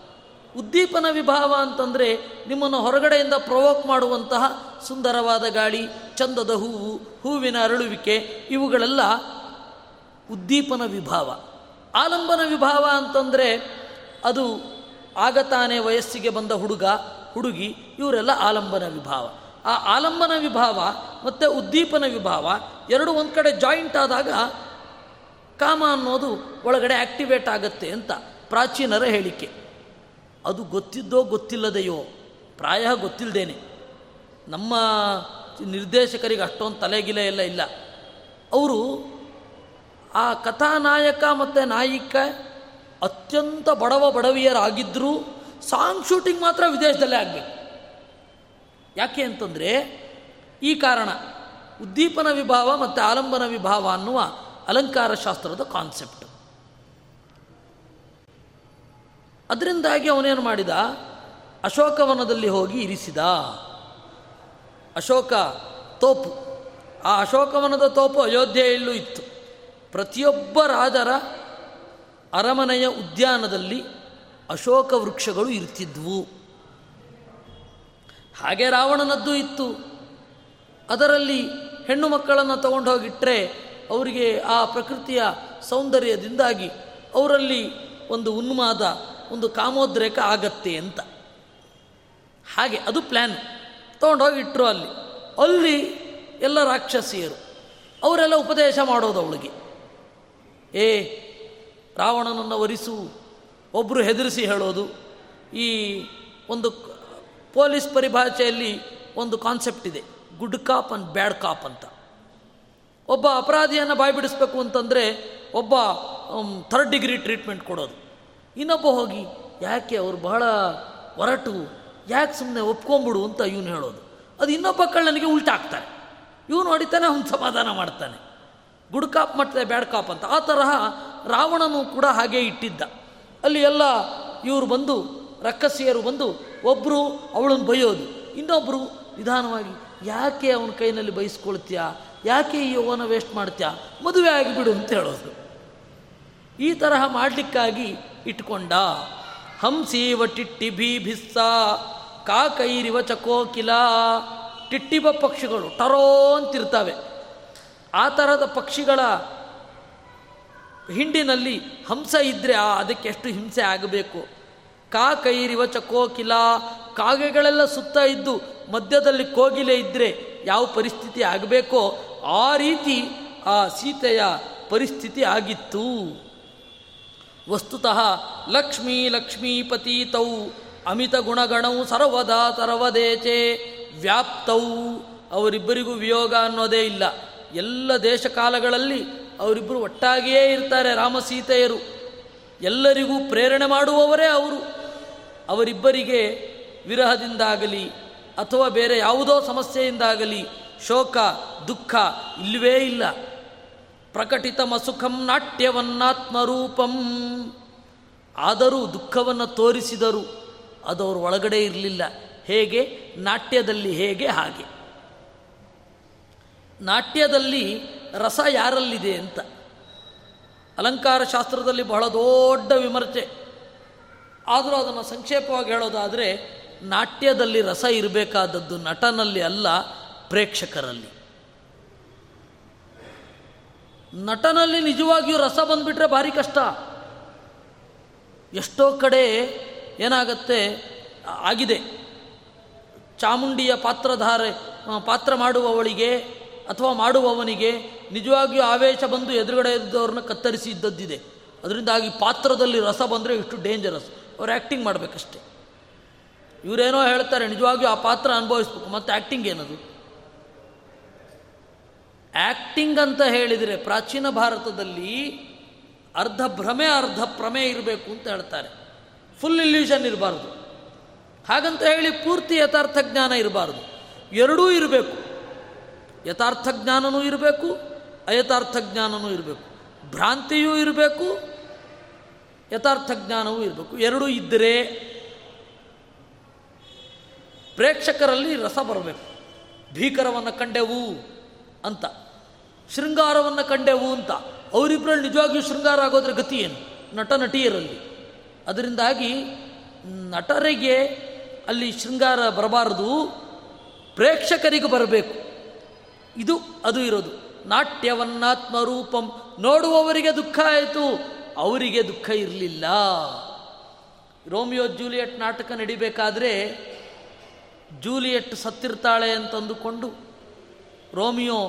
ಉದ್ದೀಪನ ವಿಭಾವ ಅಂತಂದರೆ ನಿಮ್ಮನ್ನು ಹೊರಗಡೆಯಿಂದ ಪ್ರವೋಕ್ ಮಾಡುವಂತಹ ಸುಂದರವಾದ ಗಾಳಿ, ಚಂದದ ಹೂವು, ಹೂವಿನ ಅರಳುವಿಕೆ, ಇವುಗಳೆಲ್ಲ ಉದ್ದೀಪನ ವಿಭಾವ. ಆಲಂಬನ ವಿಭಾವ ಅಂತಂದರೆ ಅದು ಆಗತಾನೆ ವಯಸ್ಸಿಗೆ ಬಂದ ಹುಡುಗ, ಹುಡುಗಿ, ಇವರೆಲ್ಲ ಆಲಂಬನ ವಿಭಾವ. ಆ ಆಲಂಬನ ವಿಭಾವ ಮತ್ತು ಉದ್ದೀಪನ ವಿಭಾವ ಎರಡು ಒಂದು ಕಡೆ ಜಾಯಿಂಟ್ ಆದಾಗ ಕಾಮ ಅನ್ನೋದು ಒಳಗಡೆ ಆಕ್ಟಿವೇಟ್ ಆಗತ್ತೆ ಅಂತ ಪ್ರಾಚೀನರ ಹೇಳಿಕೆ. ಅದು ಗೊತ್ತಿದ್ದೋ ಗೊತ್ತಿಲ್ಲದೆಯೋ, ಪ್ರಾಯ ಗೊತ್ತಿಲ್ಲದೇನೆ ನಮ್ಮ ನಿರ್ದೇಶಕರಿಗೆ ಅಷ್ಟೊಂದು ತಲೆಗಿಲೆ ಎಲ್ಲ ಇಲ್ಲ. ಅವರು ಆ ಕಥಾನಾಯಕ ಮತ್ತು ನಾಯಿಕ ಅತ್ಯಂತ ಬಡವ ಬಡವಿಯರಾಗಿದ್ದರೂ ಸಾಂಗ್ ಶೂಟಿಂಗ್ ಮಾತ್ರ ವಿದೇಶದಲ್ಲೇ ಆಗಬೇಕು. ಯಾಕೆ ಅಂತಂದರೆ ಈ ಕಾರಣ ಉದ್ದೀಪನ ವಿಭಾವ ಮತ್ತು ಆಲಂಬನ ವಿಭಾವ ಅನ್ನುವ ಅಲಂಕಾರ ಶಾಸ್ತ್ರದ ಕಾನ್ಸೆಪ್ಟ್ ಅದರಿಂದಾಗಿ ಅವನೇನು ಮಾಡಿದ? ಅಶೋಕವನದಲ್ಲಿ ಹೋಗಿ ಇರಿಸಿದ. ಅಶೋಕ ತೋಪು. ಆ ಅಶೋಕವನದ ತೋಪು ಅಯೋಧ್ಯೆಯಲ್ಲೂ ಇತ್ತು. ಪ್ರತಿಯೊಬ್ಬ ರಾಜರ ಅರಮನೆಯ ಉದ್ಯಾನದಲ್ಲಿ ಅಶೋಕ ವೃಕ್ಷಗಳು ಇರ್ತಿದ್ವು. ಹಾಗೆ ರಾವಣನದ್ದು ಇತ್ತು. ಅದರಲ್ಲಿ ಹೆಣ್ಣು ಮಕ್ಕಳನ್ನು ತಗೊಂಡು ಹೋಗಿಟ್ಟರೆ ಅವರಿಗೆ ಆ ಪ್ರಕೃತಿಯ ಸೌಂದರ್ಯದಿಂದಾಗಿ ಅವರಲ್ಲಿ ಒಂದು ಉನ್ಮಾದ, ಒಂದು ಕಾಮೋದ್ರೇಕ ಆಗತ್ತೆ ಅಂತ. ಹಾಗೆ ಅದು ಪ್ಲ್ಯಾನ್ ತೊಗೊಂಡೋಗಿಟ್ಟರು ಅಲ್ಲಿ. ಅಲ್ಲಿ ಎಲ್ಲ ರಾಕ್ಷಸಿಯರು. ಅವರೆಲ್ಲ ಉಪದೇಶ ಮಾಡೋದು ಅವಳಿಗೆ. ಏ ರಾವಣನನ್ನು ವರಿಸು ಒಬ್ಬರು ಹೆದರಿಸಿ ಹೇಳೋದು. ಈ ಒಂದು ಪೊಲೀಸ್ ಪರಿಭಾಷೆಯಲ್ಲಿ ಒಂದು ಕಾನ್ಸೆಪ್ಟ್ ಇದೆ good cop and bad cop ಅಂತ. ಒಬ್ಬ ಅಪರಾಧಿಯನ್ನು ಬಾಯಿ ಬಿಡಿಸ್ಬೇಕು ಅಂತಂದರೆ ಒಬ್ಬ ಥರ್ಡ್ ಡಿಗ್ರಿ ಟ್ರೀಟ್ಮೆಂಟ್ ಕೊಡೋದು. ಇನ್ನೊಬ್ಬ ಹೋಗಿ, ಯಾಕೆ ಅವರು ಬಹಳ ಹೊರಟು ಯಾಕೆ ಸುಮ್ಮನೆ ಒಪ್ಕೊಂಬಿಡು ಅಂತ ಇವನು ಹೇಳೋದು. ಅದು ಇನ್ನೊಬ್ಬ ಕಳ್ಳನಿಗೆ ಉಲ್ಟಾ ಹಾಕ್ತಾರೆ. ಇವನು ಹೊಡಿತಾನೆ, ಅವ್ನು ಸಮಾಧಾನ ಮಾಡ್ತಾನೆ. ಗುಡ್ ಕಾಪ್ ಮಾಡ್ತಾರೆ ಬ್ಯಾಡ್ ಕಾಪ್ ಅಂತ. ಆ ತರಹ ರಾವಣನು ಕೂಡ ಹಾಗೆ ಇಟ್ಟಿದ್ದ. ಅಲ್ಲಿ ಎಲ್ಲ ಇವರು ಬಂದು, ರಕ್ಕಸಿಯರು ಬಂದು ಒಬ್ಬರು ಅವಳನ್ನು ಬೈಯೋದು. ಇನ್ನೊಬ್ಬರು ನಿಧಾನವಾಗಿ, ಯಾಕೆ ಅವನ ಕೈನಲ್ಲಿ ಬಯಸ್ಕೊಳ್ತೀಯಾ ಯಾಕೆ ಈ ಯೌವನ ವೇಸ್ಟ್ ಮಾಡ್ತೀಯಾ? ಮದುವೆ ಆಗಿಬಿಡು ಅಂತ ಹೇಳೋದು. ಈ ತರಹ ಮಾಡಲಿಕ್ಕಾಗಿ ಇಟ್ಕೊಂಡ. ಹಂಸೀವ ಟಿಟ್ಟಿ ಭೀ ಭಿಸ್ಸ, ಕಾಕೈರಿವ ಚಕೋಕಿಲ. ಟಿಟ್ಟಿಬ ಪಕ್ಷಿಗಳು ಟರೋ ಅಂತಿರ್ತವೆ. ಆ ಥರದ ಪಕ್ಷಿಗಳ ಹಿಂಡಿನಲ್ಲಿ ಹಂಸ ಇದ್ದರೆ ಆ, ಅದಕ್ಕೆ ಎಷ್ಟು ಹಿಂಸೆ ಆಗಬೇಕು. ಕಾ ಕೈರಿವ ಚಕೋಕಿಲ ಕಾಗೆಗಳೆಲ್ಲ ಸುತ್ತ ಇದ್ದು ಮಧ್ಯದಲ್ಲಿ ಕೋಗಿಲೆ ಇದ್ದರೆ ಯಾವ ಪರಿಸ್ಥಿತಿ ಆಗಬೇಕೋ ಆ ರೀತಿ ಆ ಸೀತೆಯ ಪರಿಸ್ಥಿತಿ ಆಗಿತ್ತು. ವಸ್ತುತಃ ಲಕ್ಷ್ಮೀ ಲಕ್ಷ್ಮೀಪತೀತೌ ಅಮಿತ ಗುಣಗಣವು ಸರ್ವದಾ ಸರ್ವದೇಚೆ ವ್ಯಾಪ್ತವು ಅವರಿಬ್ಬರಿಗೂ ವಿಯೋಗ ಅನ್ನೋದೇ ಇಲ್ಲ. ಎಲ್ಲ ದೇಶ ಕಾಲಗಳಲ್ಲಿ ಅವರಿಬ್ಬರು ಒಟ್ಟಾಗಿಯೇ ಇರ್ತಾರೆ ರಾಮ ಸೀತೆಯರು ಎಲ್ಲರಿಗೂ ಪ್ರೇರಣೆ ಮಾಡುವವರೇ ಅವರು. ಅವರಿಬ್ಬರಿಗೆ ವಿರಹದಿಂದಾಗಲಿ ಅಥವಾ ಬೇರೆ ಯಾವುದೋ ಸಮಸ್ಯೆಯಿಂದಾಗಲಿ ಶೋಕ, ದುಃಖ ಇಲ್ಲವೇ ಇಲ್ಲ. ಪ್ರಕಟಿತ ಮಸುಖಂ ನಾಟ್ಯವನ್ನಾತ್ಮರೂಪಂ. ಆದರೂ ದುಃಖವನ್ನು ತೋರಿಸಿದರು ಅದು ಅವ್ರ ಒಳಗಡೆ ಇರಲಿಲ್ಲ. ಹೇಗೆ? ನಾಟ್ಯದಲ್ಲಿ ಹೇಗೆ ಹಾಗೆ. ನಾಟ್ಯದಲ್ಲಿ ರಸ ಯಾರಲ್ಲಿದೆ ಅಂತ. ಅಲಂಕಾರ ಶಾಸ್ತ್ರದಲ್ಲಿ ಬಹಳ ದೊಡ್ಡ ವಿಮರ್ಶೆ ಆದರೂ ಅದನ್ನು ಸಂಕ್ಷೇಪವಾಗಿ ಹೇಳೋದಾದರೆ, ನಾಟ್ಯದಲ್ಲಿ ರಸ ಇರಬೇಕಾದದ್ದು ನಟನಲ್ಲಿ ಅಲ್ಲ, ಪ್ರೇಕ್ಷಕರಲ್ಲಿ. ನಟನಲ್ಲಿ ನಿಜವಾಗಿಯೂ ರಸ ಬಂದುಬಿಟ್ರೆ ಭಾರಿ ಕಷ್ಟ. ಎಷ್ಟೋ ಕಡೆ ಏನಾಗತ್ತೆ, ಆಗಿದೆ. ಚಾಮುಂಡಿಯ ಪಾತ್ರಧಾರೆ, ಪಾತ್ರ ಮಾಡುವವಳಿಗೆ ಅಥವಾ ಮಾಡುವವನಿಗೆ ನಿಜವಾಗಿಯೂ ಆವೇಶ ಬಂದು ಎದುರುಗಡೆ ಇದ್ದವ್ರನ್ನ ಕತ್ತರಿಸಿ ಇದ್ದದ್ದಿದೆ. ಅದರಿಂದಾಗಿ ಪಾತ್ರದಲ್ಲಿ ರಸ ಬಂದರೆ ಇಷ್ಟು ಡೇಂಜರಸ್ ಅವ್ರು ಆ್ಯಕ್ಟಿಂಗ್ ಮಾಡಬೇಕಷ್ಟೆ. ಇವರೇನೋ ಹೇಳ್ತಾರೆ, ನಿಜವಾಗಿಯೂ ಆ ಪಾತ್ರ ಅನುಭವಿಸ್ಬೇಕು. ಮತ್ತು ಆ್ಯಕ್ಟಿಂಗ್ ಏನದು? ಆ್ಯಕ್ಟಿಂಗ್ ಅಂತ ಹೇಳಿದರೆ ಪ್ರಾಚೀನ ಭಾರತದಲ್ಲಿ ಅರ್ಧ ಭ್ರಮೆ, ಅರ್ಧ ಪ್ರಮೆ ಇರಬೇಕು ಅಂತ ಹೇಳ್ತಾರೆ. ಫುಲ್ ಇಲ್ಯೂಷನ್ ಇರಬಾರ್ದು. ಹಾಗಂತ ಹೇಳಿ ಪೂರ್ತಿ ಯಥಾರ್ಥ ಜ್ಞಾನ ಇರಬಾರ್ದು. ಎರಡೂ ಇರಬೇಕು. ಯಥಾರ್ಥ ಜ್ಞಾನನೂ ಇರಬೇಕು ಅಯಥಾರ್ಥ ಜ್ಞಾನವೂ ಇರಬೇಕು. ಭ್ರಾಂತಿಯೂ ಇರಬೇಕು ಯಥಾರ್ಥ ಜ್ಞಾನವೂ ಇರಬೇಕು. ಎರಡೂ ಇದ್ದರೆ ಪ್ರೇಕ್ಷಕರಲ್ಲಿ ರಸ ಬರಬೇಕು. ಭೀಕರವನ್ನು ಕಂಡೆವು ಅಂತ, ಶೃಂಗಾರವನ್ನು ಕಂಡೆವು ಅಂತ. ಅವರಿಬ್ಬರಲ್ಲಿ ನಿಜವಾಗಿಯೂ ಶೃಂಗಾರ ಆಗೋದ್ರ ಗತಿ ಏನು? ನಟ ನಟಿಯರಲ್ಲಿ. ಅದರಿಂದಾಗಿ ನಟರಿಗೆ ಅಲ್ಲಿ ಶೃಂಗಾರ ಬರಬಾರದು, ಪ್ರೇಕ್ಷಕರಿಗೆ ಬರಬೇಕು. ಇದು, ಅದು ಇರೋದು. ನಾಟ್ಯವನ್ನಾತ್ಮರೂಪಂ ನೋಡುವವರಿಗೆ ದುಃಖ ಆಯಿತು, ಅವರಿಗೆ ದುಃಖ ಇರಲಿಲ್ಲ. ರೋಮಿಯೋ ಜೂಲಿಯಟ್ ನಾಟಕ ನಡಿಬೇಕಾದ್ರೆ ಜೂಲಿಯಟ್ ಸತ್ತಿರ್ತಾಳೆ ಅಂತಂದುಕೊಂಡು ರೋಮಿಯೋ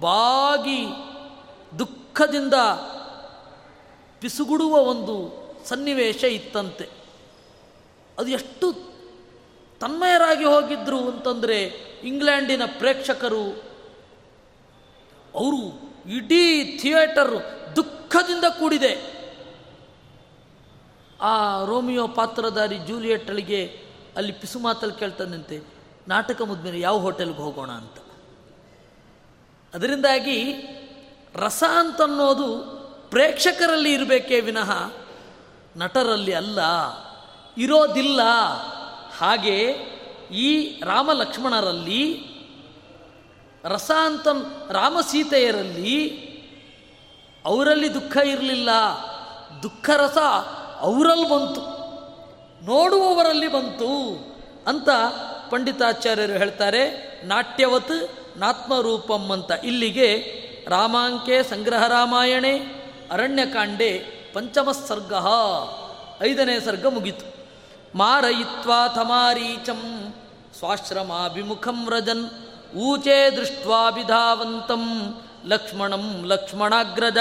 ಬಾಗಿ ದುಃಖದಿಂದ ಪಿಸುಗುಡುವ ಒಂದು ಸನ್ನಿವೇಶ ಇತ್ತಂತೆ. ಅದು ಎಷ್ಟು ತನ್ಮಯರಾಗಿ ಹೋಗಿದ್ರು ಅಂತಂದರೆ ಇಂಗ್ಲೆಂಡಿನ ಪ್ರೇಕ್ಷಕರು ಅವರು ಇಡೀ ಥಿಯೇಟರ್ ದುಃಖದಿಂದ ಕೂಡಿದೆ. ಆ ರೋಮಿಯೋ ಪಾತ್ರಧಾರಿ ಜೂಲಿಯೆಟ್ಗಳಿಗೆ ಅಲ್ಲಿ ಪಿಸು ಮಾತಲ್ಲಿ ಕೇಳ್ತಾನಂತೆ, ನಾಟಕ ಮುದ್ಮೇಲೆ ಯಾವ ಹೋಟೆಲ್ಗೆ ಹೋಗೋಣ ಅಂತ. ಅದರಿಂದಾಗಿ ರಸ ಅಂತನ್ನೋದು ಪ್ರೇಕ್ಷಕರಲ್ಲಿ ಇರಬೇಕೇ ವಿನಃ ನಟರಲ್ಲಿ ಅಲ್ಲ, ಇರೋದಿಲ್ಲ. ಹಾಗೆ ಈ ರಾಮ ಲಕ್ಷ್ಮಣರಲ್ಲಿ ರಸ ಅಂತ ರಾಮಸೀತೆಯರಲ್ಲಿ ಅವರಲ್ಲಿ ದುಃಖ ಇರಲಿಲ್ಲ. ದುಃಖ ರಸ ಅವರಲ್ಲಿ ಬಂತು. ನೋಡುವವರಲ್ಲಿ ಬಂತು ಅಂತ ಪಂಡಿತಾಚಾರ್ಯರು ಹೇಳ್ತಾರೆ. ನಾಟ್ಯವತ್ ನಾತ್ಮರೂಪಂ ಅಂತ. ಇಲ್ಲಿಗೆ ರಾಮಾಂಕೆ ಸಂಗ್ರಹ ರಾಮಾಯಣೆ, ಅರಣ್ಯಕಾಂಡೆ ಪಂಚಮ ಸರ್ಗ ಐದನೇ ಸರ್ಗ ಮುಗಿತು. ಮಾರಯಿತ್ವಾ ಥಮಾರೀಚಂ ಸ್ವಾಶ್ರಮಾಭಿಮುಖಂ ವ್ರಜನ್. ಊಚೆ ದೃಷ್ಟ್ವಾಭಿಧಾವಂತಂ ಲಕ್ಷ್ಮಣಂ ಲಕ್ಷ್ಮಣಾಗ್ರಜ.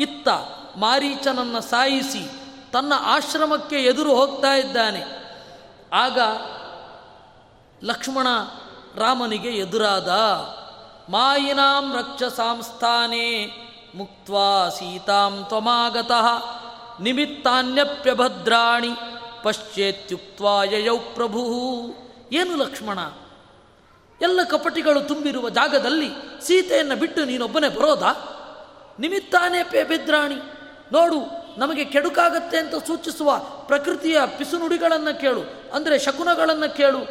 ಇತ್ತ ಮಾರೀಚನನ್ನು ಸಾಯಿಸಿ ತನ್ನ ಆಶ್ರಮಕ್ಕೆ ಎದುರು ಹೋಗ್ತಾ ಇದ್ದಾನೆ. ಆಗ ಲಕ್ಷ್ಮಣ ರಾಮನಿಗೆ ಎದುರಾದ, ಮಾಯಿನಾಂ ರಕ್ಷಸಾಂಸ್ಥಾನೆ ಮುಕ್ತ ಸೀತಾಂ ತ್ವಮಾಗತಃ ನಿಮಿತ್ತಾನ್ಯಪ್ಯಭದ್ರಾಣಿ ಪಶ್ಚೇತ್ಯುಕ್ತ ಯಯೌ ಪ್ರಭು. ಏನು ಲಕ್ಷ್ಮಣ? ಎಲ್ಲ ಕಪಟಿಗಳು ತುಂಬಿರುವ ಜಾಗದಲ್ಲಿ ಸೀತೆಯನ್ನು ಬಿಟ್ಟು ನೀನೊಬ್ಬನೇ ಬರೋದಾ? ನಿಮಿತ್ತಾನೇ ಪೇ ಬಿದ್ರಾಣಿ. ನೋಡು, ನಮಗೆ ಕೆಡುಕಾಗತ್ತೆ ಅಂತ ಸೂಚಿಸುವ ಪ್ರಕೃತಿಯ ಪಿಸುನುಡಿಗಳನ್ನು ಕೇಳು, ಅಂದರೆ ಶಕುನಗಳನ್ನು ಕೇಳು.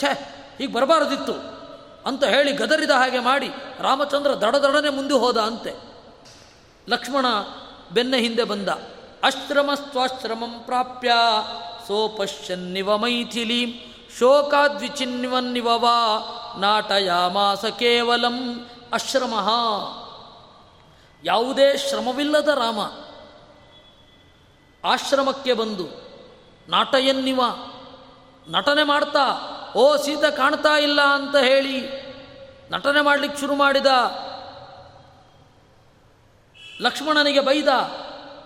ಛೇ, ಹೀಗೆ ಬರಬಾರದಿತ್ತು. ಅಂತ ಹೇಳಿ ಗದರಿದ ಹಾಗೆ ಮಾಡಿ ರಾಮಚಂದ್ರ ದಡದಡನೆ ಮುಂದೆ ಹೋದ ಅಂತೆ. ಲಕ್ಷ್ಮಣ ಬೆನ್ನ ಹಿಂದೆ ಬಂದ. ಅಶ್ರಮಸ್ತ್ವಾಶ್ರಮಂ ಪ್ರಾಪ್ಯ. ಸೋಪಶ್ಯನ್ನಿವ ಮೈಥಿಲಿ. ಶೋಕಾದ್ವಿಚಿನ್ವನ್ನಿವ ವಾ ನಾಟಯಾಮಾಸ ಕೇವಲಂ ಅಶ್ರಮ. ಯಾವುದೇ ಶ್ರಮವಿಲ್ಲದ ರಾಮ ಆಶ್ರಮಕ್ಕೆ ಬಂದು ನಾಟಯನ್ನಿವ ನಟನೆ ಮಾಡ್ತಾ, ಓ ಸೀತೆ ಕಾಣ್ತಾ ಇಲ್ಲ ಅಂತ ಹೇಳಿ ನಟನೆ ಮಾಡಲಿಕ್ಕೆ ಶುರು ಮಾಡಿದ ಲಕ್ಷ್ಮಣನಿಗೆ ಬೈದ,